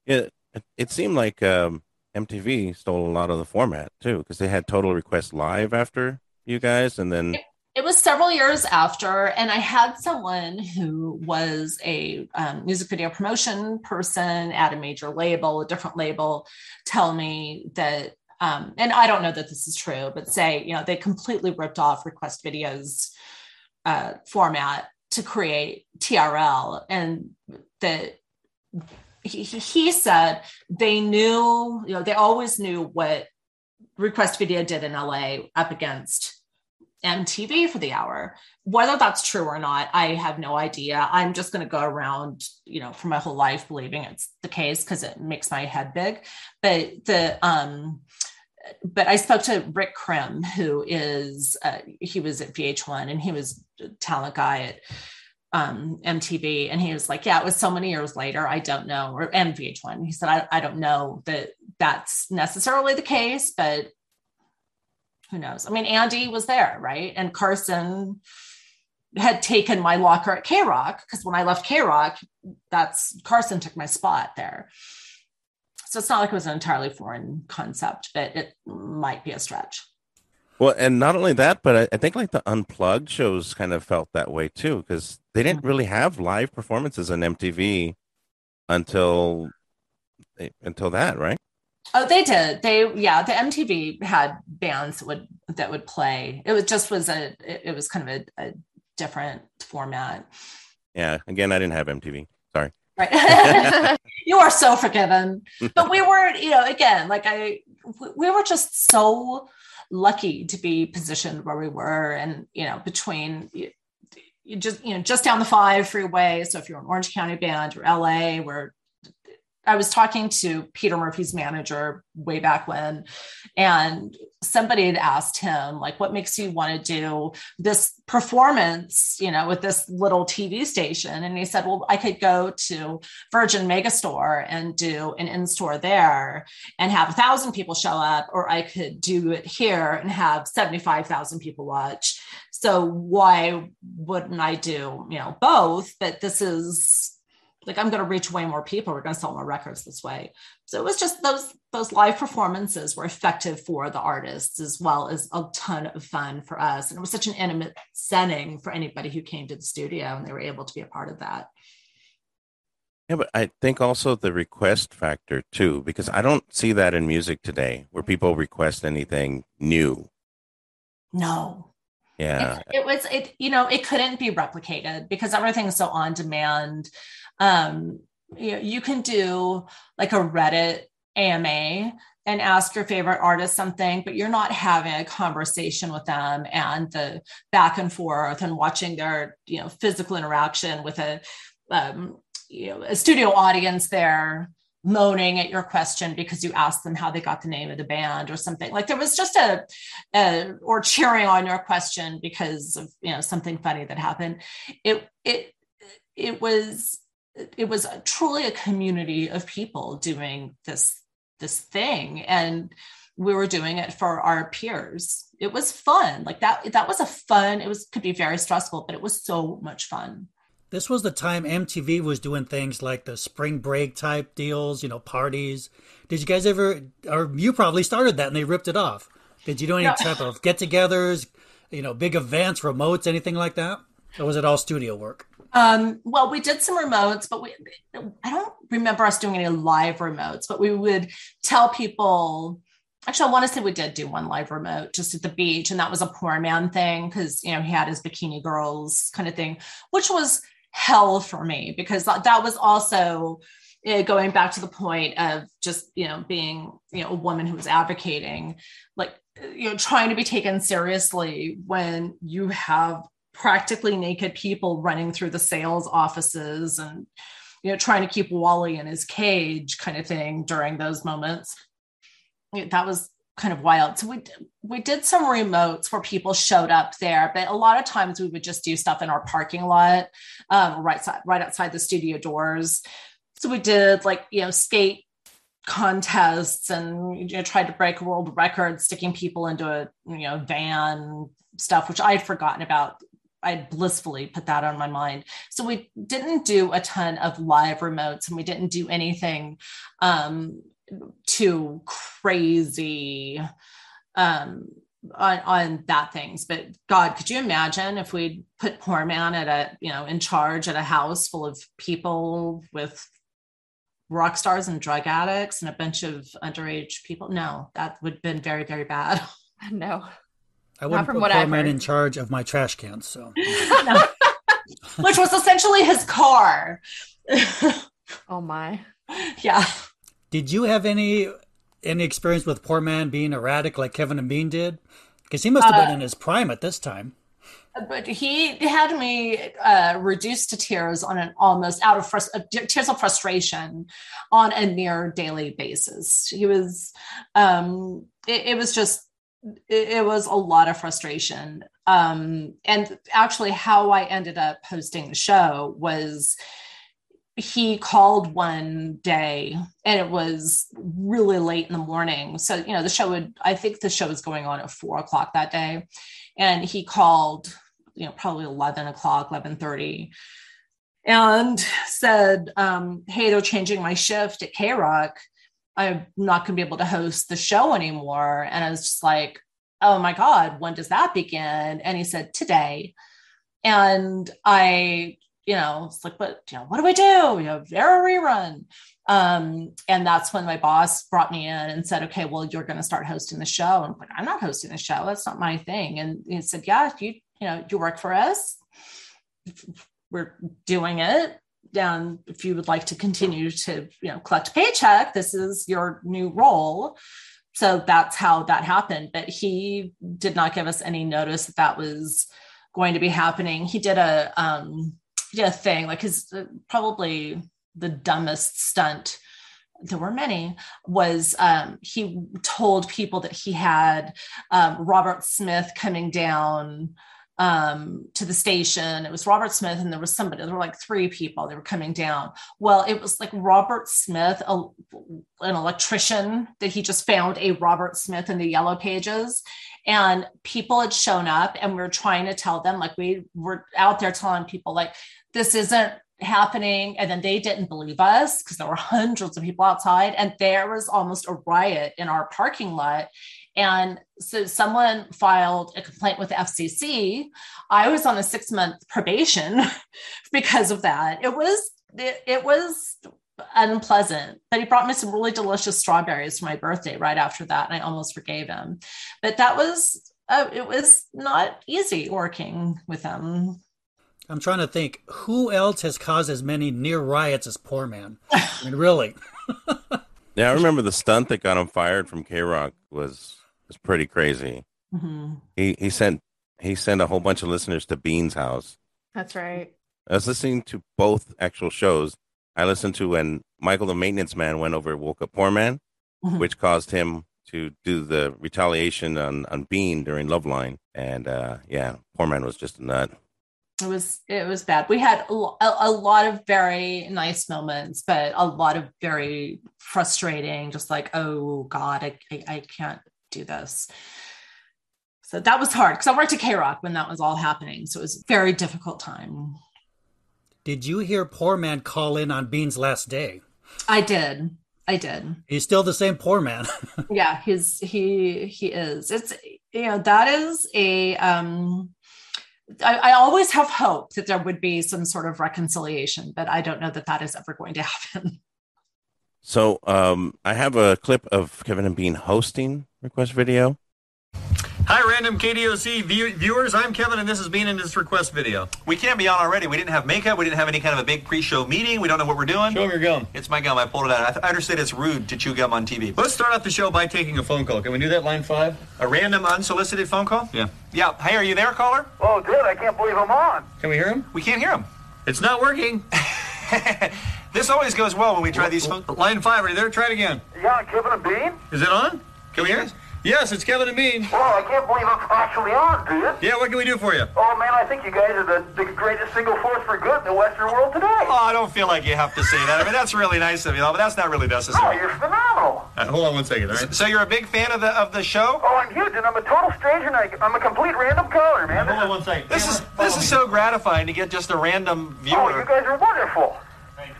Yeah, it, it seemed like um, MTV stole a lot of the format too, because they had Total Request Live after you guys, and then it was several years after and i had someone who was a um, music video promotion person at a major label a different label tell me that um, and i don't know that this is true but say you know they completely ripped off request videos uh, format to create trl and that he, he said they knew you know they always knew what request video did in la up against MTV for the hour. Whether that's true or not, I have no idea. I'm just going to go around, you know, for my whole life believing it's the case because it makes my head big. But the um but I spoke to Rick Krim, who is uh, he was at VH1 and he was a talent guy at um, MTV, and he was like, "Yeah, it was so many years later. I don't know." Or and VH1, he said, "I, I don't know that that's necessarily the case, but who knows? I mean, Andy was there, right? And Carson had taken my locker at KROQ because when I left KROQ, that's Carson took my spot there. So it's not like it was an entirely foreign concept, but it might be a stretch. well, and not only that, but I, I think like the unplugged shows kind of felt that way too, because they Mm-hmm. didn't really have live performances on MTV until until that, right? Oh, they did. They yeah, the MTV had bands that would that would play. It was just was a it, it was kind of a, a different format. Yeah. Again, I didn't have MTV. Sorry. Right. you are so forgiven. But we were, you know, again, like I we were just so lucky to be positioned where we were and you know between you, you just you know just down the five freeway so if you're an orange county band or la where I was talking to Peter Murphy's manager way back when, and somebody had asked him, like, what makes you want to do this performance, you know, with this little TV station? And he said, well, I could go to Virgin Megastore and do an in store there and have a thousand people show up, or I could do it here and have 75,000 people watch. So why wouldn't I do, you know, both? But this is like I'm going to reach way more people. We're going to sell more records this way. So it was just those those live performances were effective for the artists as well as a ton of fun for us. And it was such an intimate setting for anybody who came to the studio, and they were able to be a part of that. Yeah, but I think also the request factor too, because I don't see that in music today where people request anything new. No, Yeah. it, it was it you know it couldn't be replicated because everything's so on demand um you, know, you can do like a reddit ama and ask your favorite artist something but you're not having a conversation with them and the back and forth and watching their you know physical interaction with a um, you know a studio audience there moaning at your question because you asked them how they got the name of the band or something. Like there was just a, a or cheering on your question because of you know something funny that happened. It it it was it was truly a community of people doing this this thing and we were doing it for our peers it was fun like that that was a fun it was could be very stressful but it was so much fun This was the time MTV was doing things like the spring break type deals, you know, parties. Did you guys ever, or you probably started that and they ripped it off? Did you do any No. type of get togethers, you know, big events, remotes, anything like that? Or was it all studio work? Um, well, we did some remotes, but we I don't remember us doing any live remotes, but we would tell people actually I want to say we did do one live remote just at the beach, and that was a Poorman thing because you know he had his bikini girls kind of thing, which was hell for me because that, that was also eh, going back to the point of just you know being you know a woman who was advocating like you know trying to be taken seriously when you have practically naked people running through the sales offices and you know trying to keep wally in his cage kind of thing during those moments that was kind of wild so we we did some remotes where people showed up there but a lot of times we would just do stuff in our parking lot um, right side right outside the studio doors so we did like you know skate contests and you know, tried to break world records, sticking people into a you know van stuff, which I'd forgotten about. I blissfully put that on my mind. So we didn't do a ton of live remotes, and we didn't do anything um, too crazy um, on, on that things. But God, could you imagine if we'd put Poorman at a you know in charge at a house full of people with rock stars and drug addicts and a bunch of underage people? No, that would have been very very bad. No. I wouldn't from put what Poorman in charge of my trash cans. So Which was essentially his car. oh my. Yeah. Did you have any any experience with Poorman being erratic like Kevin and Bean did? Because he must have been Uh, in his prime at this time. but he had me uh, reduced to tears on an almost out of frust- uh, tears of frustration on a near daily basis. He was, um, it, it was just, it, it was a lot of frustration. Um, and actually, how I ended up hosting the show was he called one day and it was really late in the morning. So, you know, the show would, I think the show was going on at four o'clock that day. And he called, you know, probably 11 o'clock, 1130 and said, um, Hey, they're changing my shift at KROQ. I'm not going to be able to host the show anymore. And I was just like, Oh my God, when does that begin? And he said, Today. And I, you know, it's like, but you know, what do we do? You know, they're a rerun. Um, and that's when my boss brought me in and said, okay, well, you're going to start hosting the show. And I'm like, I'm not hosting the show. That's not my thing. And he said, yeah, you, you know, you work for us. We're doing it. And if you would like to continue to, you know, collect paycheck, this is your new role. So that's how that happened. But he did not give us any notice that that was going to be happening. He did a, um, he did a thing like his uh, probably the dumbest stunt there were many was um, he told people that he had um, robert smith coming down um, to the station. It was robert smith and there was somebody there were like three people they were coming down. Well it was like robert smith a, an electrician that he just found a robert smith in the yellow pages. And people had shown up and we were trying to tell them like we were out there telling people like this isn't happening. And then they didn't believe us because there were hundreds of people outside and there was almost a riot in our parking lot and so someone filed a complaint with the fcc i was on a six month probation because of that it was it, it was unpleasant but he brought me some really delicious strawberries for my birthday right after that and i almost forgave him but that was uh, it was not easy working with him I'm trying to think who else has caused as many near riots as Poorman. I mean, really. Yeah, I remember the stunt that got him fired from KROQ was was pretty crazy. Mhm. He he sent he sent a whole bunch of listeners to Bean's house. That's right. I was listening to both actual shows. I listened to when Michael the Maintenance Man went over woke up Poorman, Mhm. which caused him to do the retaliation on, on Bean during Loveline. And uh, yeah, Poorman was just a nut. it was it was bad we had a, a- a lot of very nice moments but a lot of very frustrating just like oh god i, I, I can't do this. So that was hard because i worked at KROQ when that was all happening so it was a very difficult time. Did you hear Poorman call in on Bean's last day? i did. I did. He's still the same Poorman. yeah he's he he is. It's you know that is a um I, I always have hope that there would be some sort of reconciliation but i don't know that that is ever going to happen. So um, I have a clip of Kevin and Bean hosting request video. Hi, random KDOC view- viewers. I'm Kevin, and this is Bean in this request video. We can't be on already. We didn't have makeup. We didn't have any kind of a big pre-show meeting. We don't know what we're doing. Show 'em your gum. It's my gum. I pulled it out. I, th- I understand it's rude to chew gum on TV. Let's start off the show by taking a phone call. Can we do that, line five? A random unsolicited phone call? Yeah. Yeah. Hey, are you there, caller? Oh, good. I can't believe I'm on. Can we hear him? We can't hear him. It's not working. This always goes well when we try these phone. Line five, are you there? Try it again. Yeah, Kevin and Bean? Is it on? Can we hear? Yes, it's Kevin and Bean. Well, I can't believe I'm actually on, dude. Yeah, what can we do for you? Oh, man, I think you guys are the, the greatest single force for good in the Western world today. Oh, I don't feel like you have to say that. I mean, that's really nice of you, but that's not really necessary. Oh, you're phenomenal. wonderful. Uh, hold on one second. All right. So you're a big fan of the of the show? Oh, I'm huge, and I'm a total stranger, and I, I'm a complete random caller, man. Hold on one second. This is this is so gratifying to get just a random viewer. Oh, you guys are wonderful.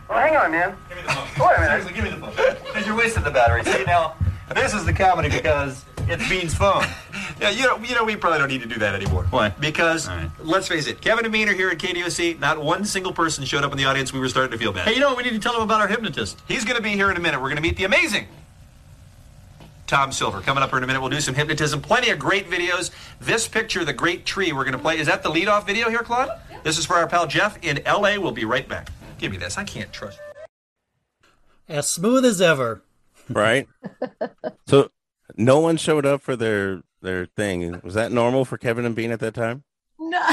Well, hang on, man. Give me the book. Wait a minute. Seriously, give me the phone. Because you're wasting the battery. See now, this is the comedy because it's Bean's phone. yeah, you know, you know, we probably don't need to do that anymore. Why? Because let's face it, Kevin and Bean are here at KDOC. Not one single person showed up in the audience. We were starting to feel bad. Hey, you know what? We need to tell them about our hypnotist. He's going to be here in a minute. We're going to meet the amazing Tom Silver. Coming up here in a minute, we'll do some hypnotism. Plenty of great videos. This picture, the great tree, we're going to play. Is that the leadoff video here, Claude? This is for our pal Jeff in LA. We'll be right back. Give me this. I can't trust. As smooth as ever. Right? so no one showed up for their their thing. Was that normal for Kevin and Bean at that time? No,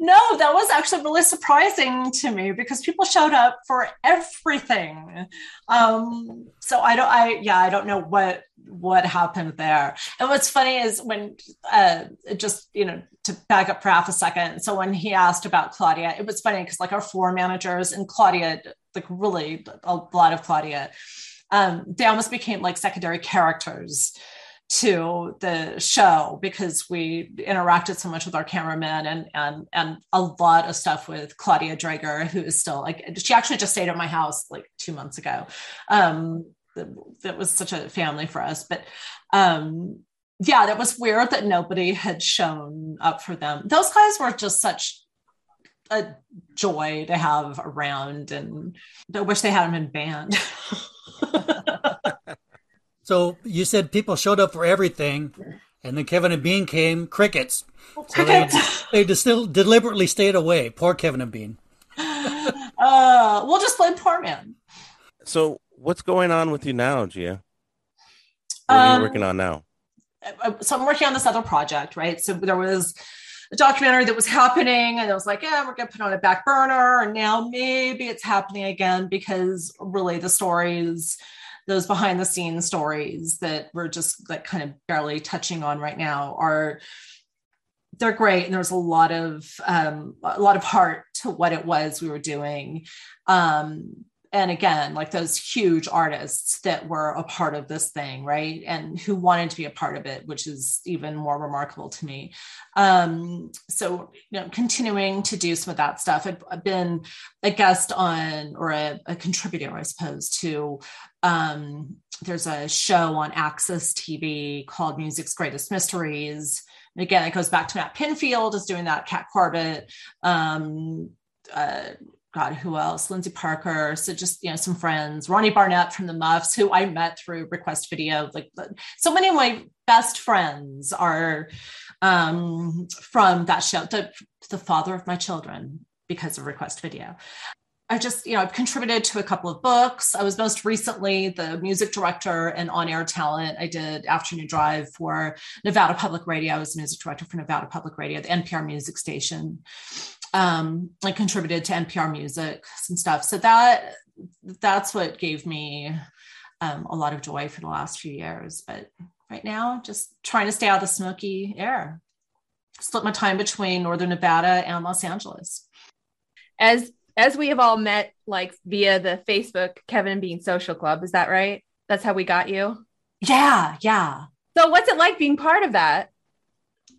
no, that was actually really surprising to me because people showed up for everything. Um, so I don't, I yeah, I don't know what what happened there. And what's funny is when uh, just you know to back up for half a second. So when he asked about Claudia, it was funny because like our floor managers and Claudia, like really a lot of Claudia, um, they almost became like secondary characters to the show because we interacted so much with our cameraman and and and a lot of stuff with Claudia Drager, who is still like she actually just stayed at my house like two months ago. Um, that, was such a family for us, but um, yeah, that was weird that nobody had shown up for them. Those guys were just such a joy to have around, and I wish they hadn't been band. So you said people showed up for everything, and then Kevin and Bean came crickets. So they, they still deliberately stayed away. Poor Kevin and Bean. uh, we'll just play Poorman. So what's going on with you now, Gia? What are Um, you working on now? So I'm working on this other project, right? So there was a documentary that was happening, and I was like, yeah, we're gonna put on a back burner, and now maybe it's happening again because really the stories, those behind the scenes stories that we're just like kind of barely touching on right now are they're great and there's a lot of um, a lot of heart to what it was we were doing. Um, and again like those huge artists that were a part of this thing right? And who wanted to be a part of it which is even more remarkable to me. Um, so you know continuing to do some of that stuff i've, I've been a guest on or a, a contributor i suppose to um, there's a show on AXS TV called music's greatest mysteries. And again, it goes back to Matt Pinfield is doing that. Kat Corbett, um, uh, God, who else? Lindsay Parker. So just you know, some friends. Ronnie Barnett from the Muffs, who I met through Request Video. Like so many of my best friends are um, from that show. The, the father of my children because of Request Video. I just, you know, I've contributed to a couple of books. I was most recently the music director and on air talent. I did Afternoon Drive for Nevada Public Radio. I was music director for Nevada Public Radio, the NPR music station. Um, I contributed to NPR music and stuff. So that that's what gave me um, a lot of joy for the last few years. But right now, just trying to stay out of the smoky air. Split my time between Northern Nevada and Los Angeles. As as we have all met like via the Facebook Kevin and Bean Social Club, is that right? That's how we got you. Yeah, yeah. So what's it like being part of that?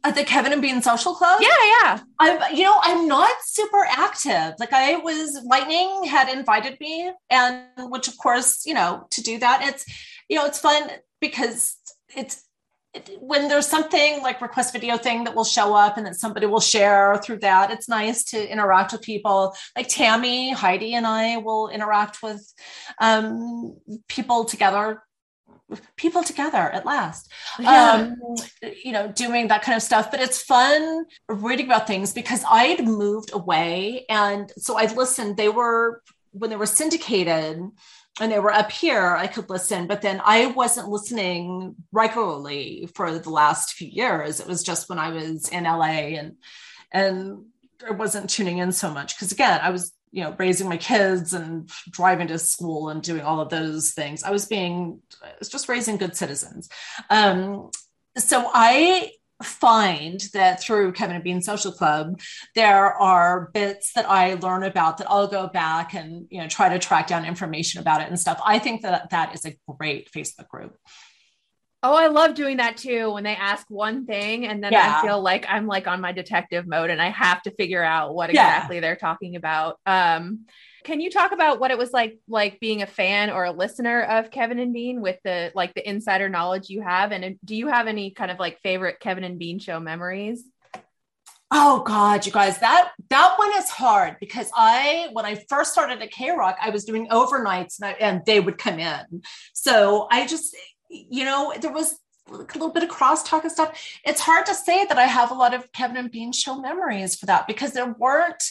At the Kevin and Bean Social Club? Yeah, yeah. I'm, you know, I'm not super active. Like I was, Lightning had invited me, and which of course, you know, to do that, it's, you know, it's fun because it's it, when there's something like request video thing that will show up and that somebody will share through that. It's nice to interact with people. Like Tammy, Heidi, and I will interact with um, people together people together at last Yeah. um you know doing that kind of stuff but it's fun reading about things because i'd moved away and so i'd listened they were when they were syndicated and they were up here i could listen but then i wasn't listening regularly for the last few years. It was just when i was in la and and i wasn't tuning in so much. Because again i was you know raising my kids and driving to school and doing all of those things. I was being i was just raising good citizens. Um so i find that through Kevin and Bean Social Club, there are bits that I learn about that I'll go back and you know try to track down information about it and stuff. I think that that is a great Facebook group. Oh, I love doing that too. When they ask one thing, and then Yeah. I feel like I'm like on my detective mode, and I have to figure out what Yeah. exactly they're talking about. Um, can you talk about what it was like, like being a fan or a listener of Kevin and Bean with the like the insider knowledge you have? And do you have any kind of like favorite Kevin and Bean show memories? Oh God, you guys, that that one is hard because I, when I first started at KROQ, I was doing overnights and, I, and they would come in. So I just, you know, there was a little bit of crosstalk and stuff. It's hard to say that I have a lot of Kevin and Bean show memories for that because there weren't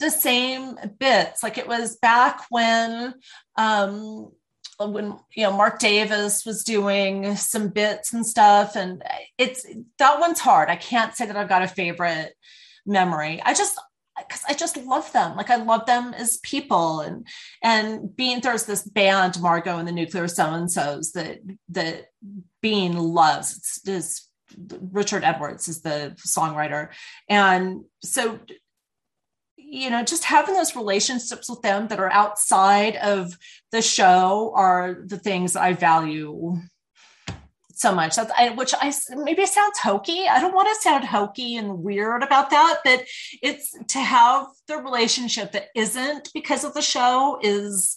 the same bits. Like it was back when um when you know Mark Davis was doing some bits and stuff and it's that one's hard. I can't say that I've got a favorite memory. I just because I just love them. Like I love them as people and and being there's this band Margot and the Nuclear So and So's that that Bean loves. It's this Richard Edwards is the songwriter. And so you know, just having those relationships with them that are outside of the show are the things I value so much. That's I, which I maybe it sounds hokey. I don't want to sound hokey and weird about that, but it's to have the relationship that isn't because of the show is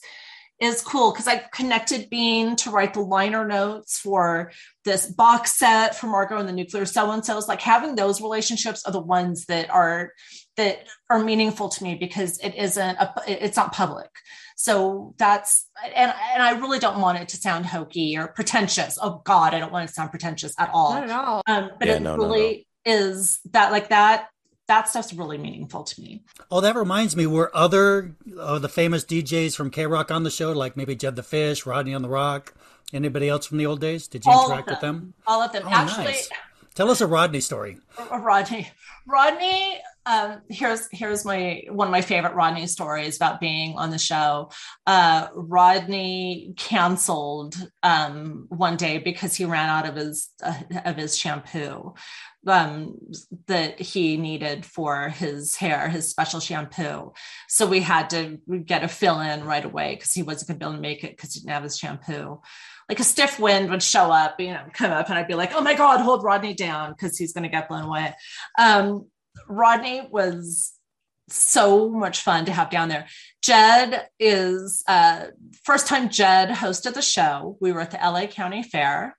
is cool because I connected Bean to write the liner notes for this box set for Margot and the Nuclear So and So's. Like having those relationships are the ones that are that are meaningful to me because it isn't a, it's not public. So that's and and I really don't want it to sound hokey or pretentious. Oh God, I don't want it to sound pretentious at all. Not at all. Um, but Yeah, it no, no, really is that like that. That stuff's really meaningful to me. Oh, that reminds me. Were other uh, the famous DJs from KROQ on the show, like maybe Jed the Fish, Rodney on the Rock, anybody else from the old days? Did you All of interact with them? All of them. Oh, Actually, nice. Tell us a Rodney story. Rodney. Rodney, um, here's here's my one of my favorite Rodney stories about being on the show. Uh, Rodney canceled um, one day because he ran out of his uh, of his shampoo um, that he needed for his hair, his special shampoo. So we had to get a fill in right away because he wasn't going to be able to make it because he didn't have his shampoo like a stiff wind would show up, you know, come up, and I'd be like, "Oh my God, hold Rodney down because he's going to get blown away." Um, Rodney was so much fun to have down there. Jed is uh, first time Jed hosted the show. We were at the LA County Fair.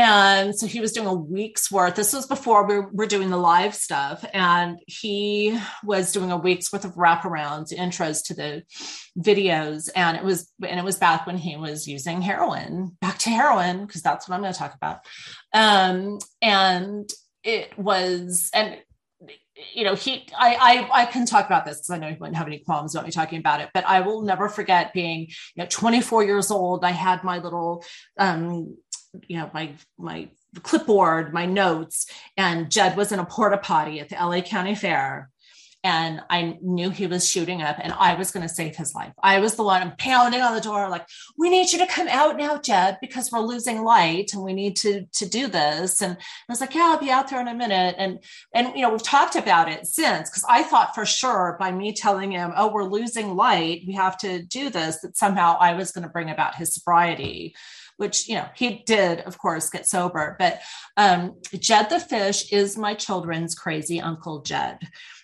And so he was doing a week's worth. This was before we were doing the live stuff. And he was doing a week's worth of wraparounds, intros to the videos. And it was, and it was back when he was using heroin, back to heroin, because that's what I'm going to talk about. Um, and it was, and you know, he, I, I, I can talk about this because I know he wouldn't have any qualms about me talking about it, but I will never forget being, you know, 24 years old. I had my little, um, you know, my, my clipboard, my notes, and Jed was in a porta potty at the LA County Fair. And I knew he was shooting up and I was going to save his life. I was the one pounding on the door, like, we need you to come out now, Jed, because we're losing light and we need to, to do this. And I was like, yeah, I'll be out there in a minute. And, and, you know, we've talked about it since, because I thought for sure by me telling him, oh, we're losing light, we have to do this, that somehow I was going to bring about his sobriety which you know he did of course get sober but um jed the fish is my children's crazy uncle jed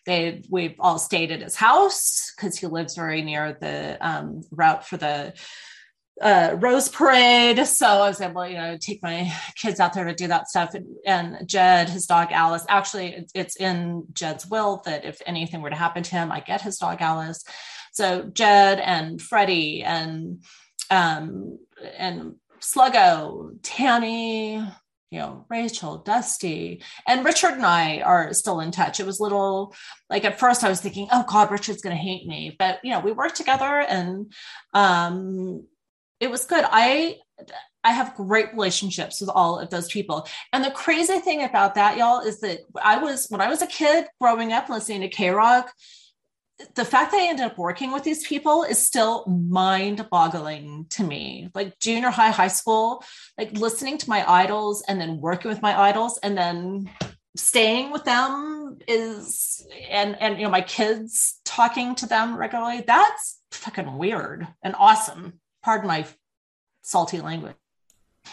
they we've all stayed at his house because he lives very near the um, route for the uh, Rose Parade. So I was able, you know, take my kids out there to do that stuff. And, and Jed, his dog Alice, actually, it's, it's in Jed's will that if anything were to happen to him, I get his dog Alice. So Jed and Freddie and um, and Sluggo, Tammy, you know, Rachel, Dusty, and Richard and I are still in touch. It was little like at first I was thinking, oh God, Richard's gonna hate me. But you know, we worked together and um it was good. I I have great relationships with all of those people. And the crazy thing about that, y'all, is that I was when I was a kid growing up listening to KROQ, the fact that I ended up working with these people is still mind boggling to me. Like junior high, high school, like listening to my idols and then working with my idols and then staying with them is and and you know my kids talking to them regularly that's fucking weird and awesome pardon my salty language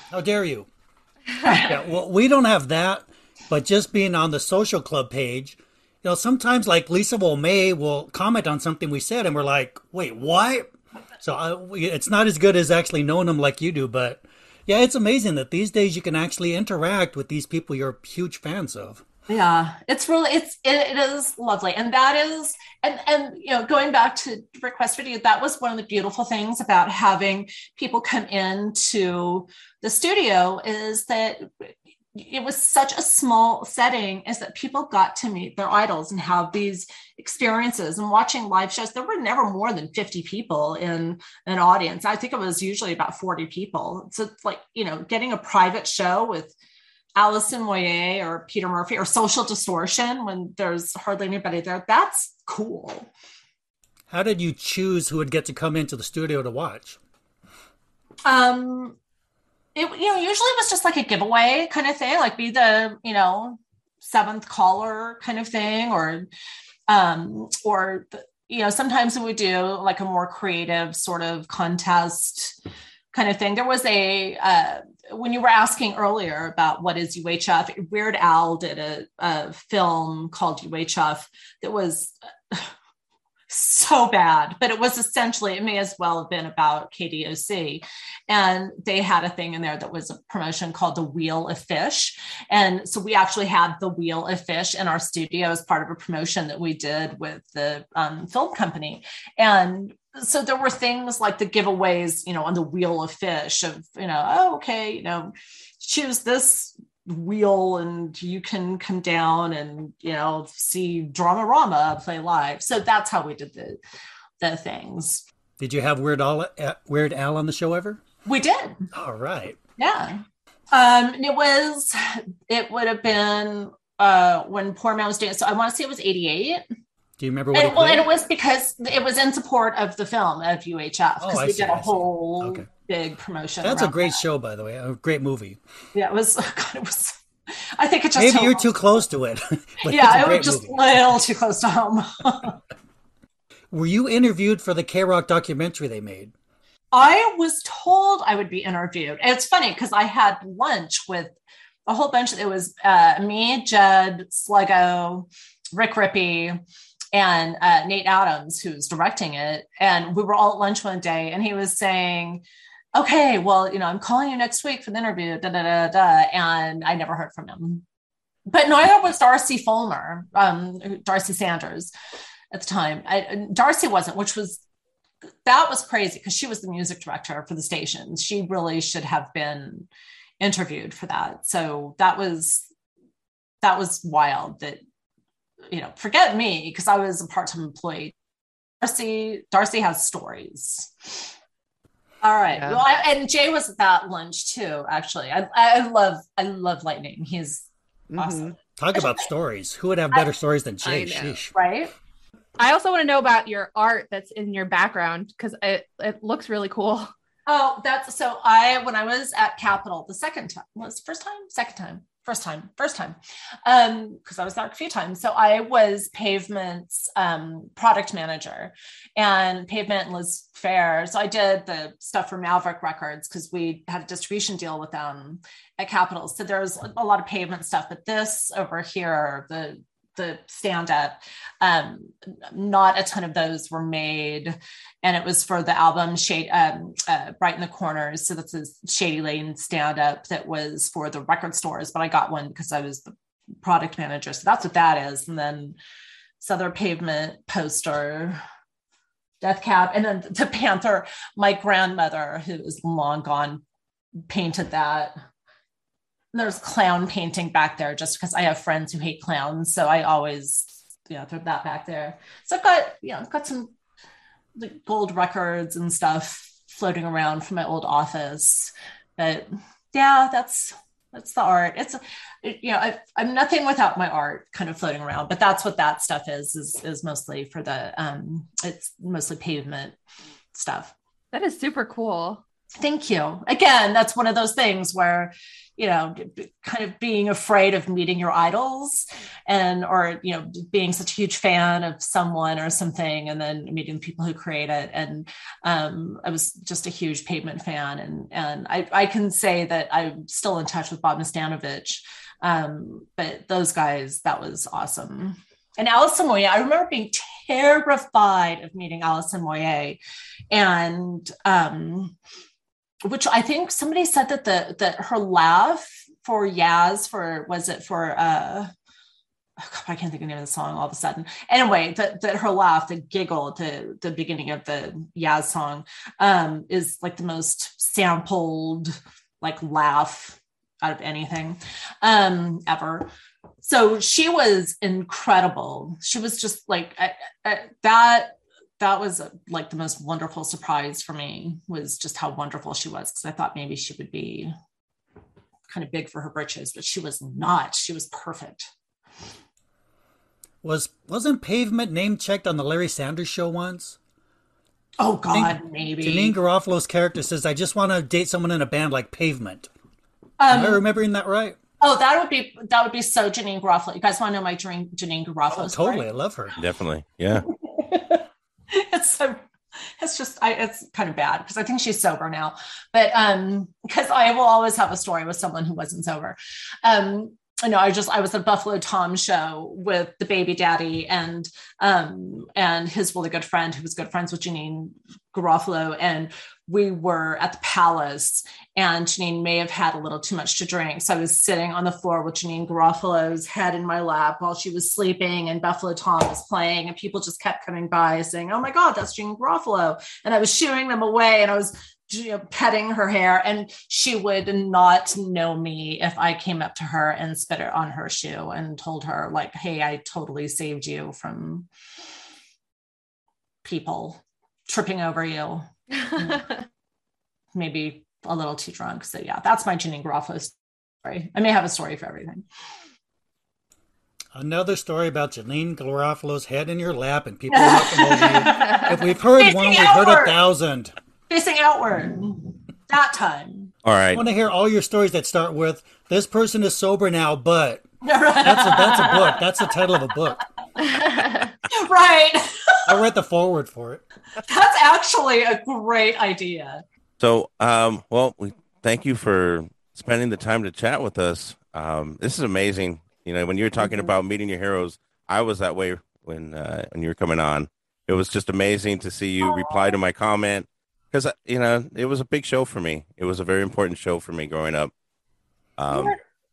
How dare you? yeah, well, we don't have that, but just being on the social club page, you know, sometimes like Lisa Will May will comment on something we said, and we're like, "Wait, what?" So I, it's not as good as actually knowing them like you do, but yeah, it's amazing that these days you can actually interact with these people you're huge fans of. yeah it's really it's it, it is lovely and that is and and you know going back to request video that was one of the beautiful things about having people come into the studio is that it was such a small setting is that people got to meet their idols and have these experiences and watching live shows there were never more than 50 people in an audience i think it was usually about 40 people so it's like you know getting a private show with Alison Moyet or Peter Murphy or Social Distortion when there's hardly anybody there. That's cool. How did you choose who would get to come into the studio to watch? Um, it you know usually it was just like a giveaway kind of thing, like be the you know seventh caller kind of thing, or um, or you know sometimes we would do like a more creative sort of contest kind of thing. There was a uh, when you were asking earlier about what is UHF, Weird Al did a, a film called UHF that was so bad, but it was essentially, it may as well have been about KDOC. And they had a thing in there that was a promotion called the Wheel of Fish. And so we actually had the Wheel of Fish in our studio as part of a promotion that we did with the um, film company. And so there were things like the giveaways, you know, on the Wheel of Fish of, you know, oh, okay, you know, choose this wheel and you can come down and you know see Dramarama play live. So that's how we did the the things. Did you have Weird Al, uh, Weird Al on the show ever? we did. All right. yeah. Um it was it would have been uh when Poorman was doing so i want to say it was 88 Do you remember what and, well, and it was because it was in support of the film of UHF Oh, because I we see, did a whole Okay. Big promotion. That's a great that. show, by the way. A great movie. Yeah, it was. God, it was. I think it just. Maybe you're held- too close to it. but it's a yeah, it was just movie. a little too close to home. Were you interviewed for the KROQ documentary they made? I was told I would be interviewed. And it's funny because I had lunch with a whole bunch. It was uh, me, Jed, Sluggo, Rick Rippey, and uh, Nate Adams, who's directing it. And we were all at lunch one day, and he was saying, "Okay, well, you know, I'm calling you next week for the interview." Da da da da. And I never heard from him. But neither was Darcy Fulmer, um, Darcy Sanders, at the time. I, Darcy wasn't, which was that was crazy because she was the music director for the station. She really should have been interviewed for that. So that was that was wild that you know, forget me because I was a part-time employee. Darcy Darcy has stories. All right. Yeah. Well, I, and Jay was at that lunch too. Actually, I, I love I love Lightning. He's mm-hmm. awesome, Talk about stories. Who would have better stories than Jay? Sheesh. right? I also want to know about your art that's in your background because it, it looks really cool. Oh, that's so I when I was at Capitol the second time was it first time, second time, first time, first time. Um, because I was there a few times. So I was Pavement's um product manager and Pavement Liz Phair. So I did the stuff for Maverick Records because we had a distribution deal with them at Capitol. So there's a lot of pavement stuff, but this over here, the the stand up um not a ton of those were made. And it was for the album shade um uh, Brighten the Corners. So that's a shady lane stand up that was for the record stores but i got one because i was the product manager. So that's what that is. And then southern pavement poster death cab and then the panther. My grandmother who is long gone painted that there's clown painting back there just because I have friends who hate clowns. So I always, you know, throw that back there. So I've got, you know, I've got some like gold records and stuff floating around from my old office. But yeah, that's that's the art. It's you know I, I'm nothing without my art kind of floating around, but that's what that stuff is. Is is mostly for the um. It's mostly pavement stuff. That is super cool. Thank you. Again, that's one of those things where, you know, kind of being afraid of meeting your idols and, or, you know, being such a huge fan of someone or something and then meeting the people who create it. And um, I was just a huge pavement fan. And, and I, I can say that I'm still in touch with Bob Nastanovich. Um, but those guys, that was awesome. And Alison Moyet, I remember being terrified of meeting Alison Moyet. And, um, which I think somebody said that the that her laugh for Yaz for was it for uh oh God, I can't think of the name of the song all of a sudden. Anyway, that that her laugh, the giggle at the the beginning of the Yaz song, um, is like the most sampled like laugh out of anything um ever. So she was incredible. She was just like I, I, that that was like the most wonderful surprise for me was just how wonderful she was because I thought maybe she would be kind of big for her britches, but she was not. She was perfect. Was wasn't Pavement name checked on the Larry Sanders Show once? Oh God, maybe. Janeane Garofalo's character says, "I just want to date someone in a band like Pavement." Am I Um, remembering that right? Oh, that would be that would be so Janeane Garofalo. You guys want to know my dream, Janeane Garofalo Oh, story? totally, I love her. Definitely. Yeah. it's so it's just I it's kind of bad because I think she's sober now. But um because I will always have a story with someone who wasn't sober. Um you know, I just I was at Buffalo Tom show with the baby daddy and um and his really good friend who was good friends with Janeane Garofalo and we were at the palace and Janeane may have had a little too much to drink. So I was sitting on the floor with Janeane Garofalo's head in my lap while she was sleeping and Buffalo Tom was playing and people just kept coming by saying, Oh my God, that's Janeane Garofalo. And I was shooing them away and I was you know, petting her hair and she would not know me if I came up to her and spit it on her shoe and told her like, Hey, I totally saved you from people tripping over you. Maybe a little too drunk. So yeah, that's my Janeane Garofalo story. I may have a story for everything. Another story about Janeane Garofalo's head in your lap and people walking over you. If we've heard Facing one, we've heard a thousand. Facing outward. That time. All right. I want to hear all your stories that start with "This person is sober now, but." That's a that's a book. That's the title of a book. right. I read the forward for it. That's actually a great idea. So, um, well, we thank you for spending the time to chat with us. Um, this is amazing. You know, when you were talking about meeting your heroes, I was that way when uh, when you were coming on. It was just amazing to see you reply to my comment because you know it was a big show for me. It was a very important show for me growing up. Um,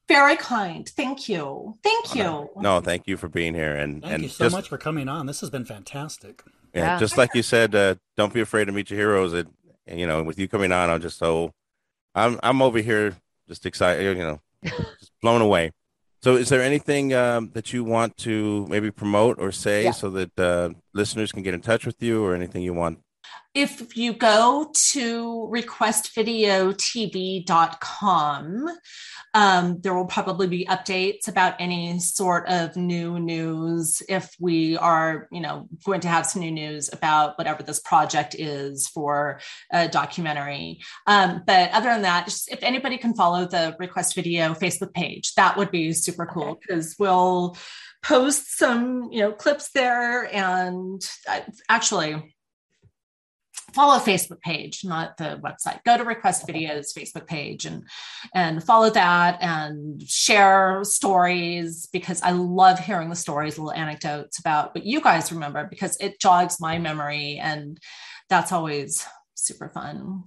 Very kind. Thank you. Thank you. no, thank you for being here and Thank and you so just, much for coming on. This has been fantastic. Yeah, Yeah. just like you said, uh, don't be afraid to meet your heroes. It, you know, with you coming on, I'm just so, I'm I'm over here just excited, you know, just blown away. So, is there anything um, that you want to maybe promote or say Yeah. so that uh, listeners can get in touch with you, or anything you want? If you go to requestvideotv.com, um, there will probably be updates about any sort of new news if we are, you know, going to have some new news about whatever this project is for a documentary. Um, but other than that, just if anybody can follow the Request Video Facebook page, that would be super cool because we'll post some, you know, clips there and uh, actually follow Facebook page, not the website. Go to Request Videos Facebook page and and follow that and share stories because I love hearing the stories, little anecdotes about what you guys remember because it jogs my memory and that's always super fun.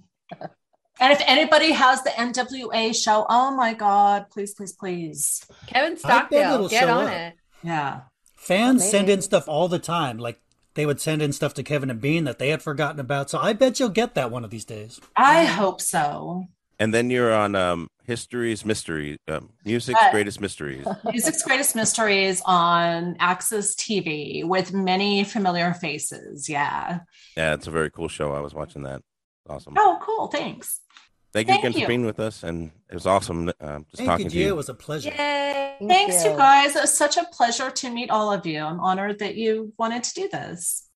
And if anybody has the NWA show, oh my God, please, please, please. Kevin I bet Stockdale, get on up. it. Yeah. Fans send in stuff all the time. Like they would send in stuff to Kevin and Bean that they had forgotten about. So I bet you'll get that one of these days. I hope so. And then you're on um, History's Mystery, um, Music's Uh, Greatest Mysteries. Music's Greatest Mysteries on AXS TV with many familiar faces. Yeah. Yeah, it's a very cool show. I was watching that. Awesome. Oh, cool. Thanks. Thank you again you. for being with us, and it was awesome um, just Thank talking you, to you. It was a pleasure. Yay! Thanks, you guys. It was such a pleasure to meet all of you. I'm honored that you wanted to do this.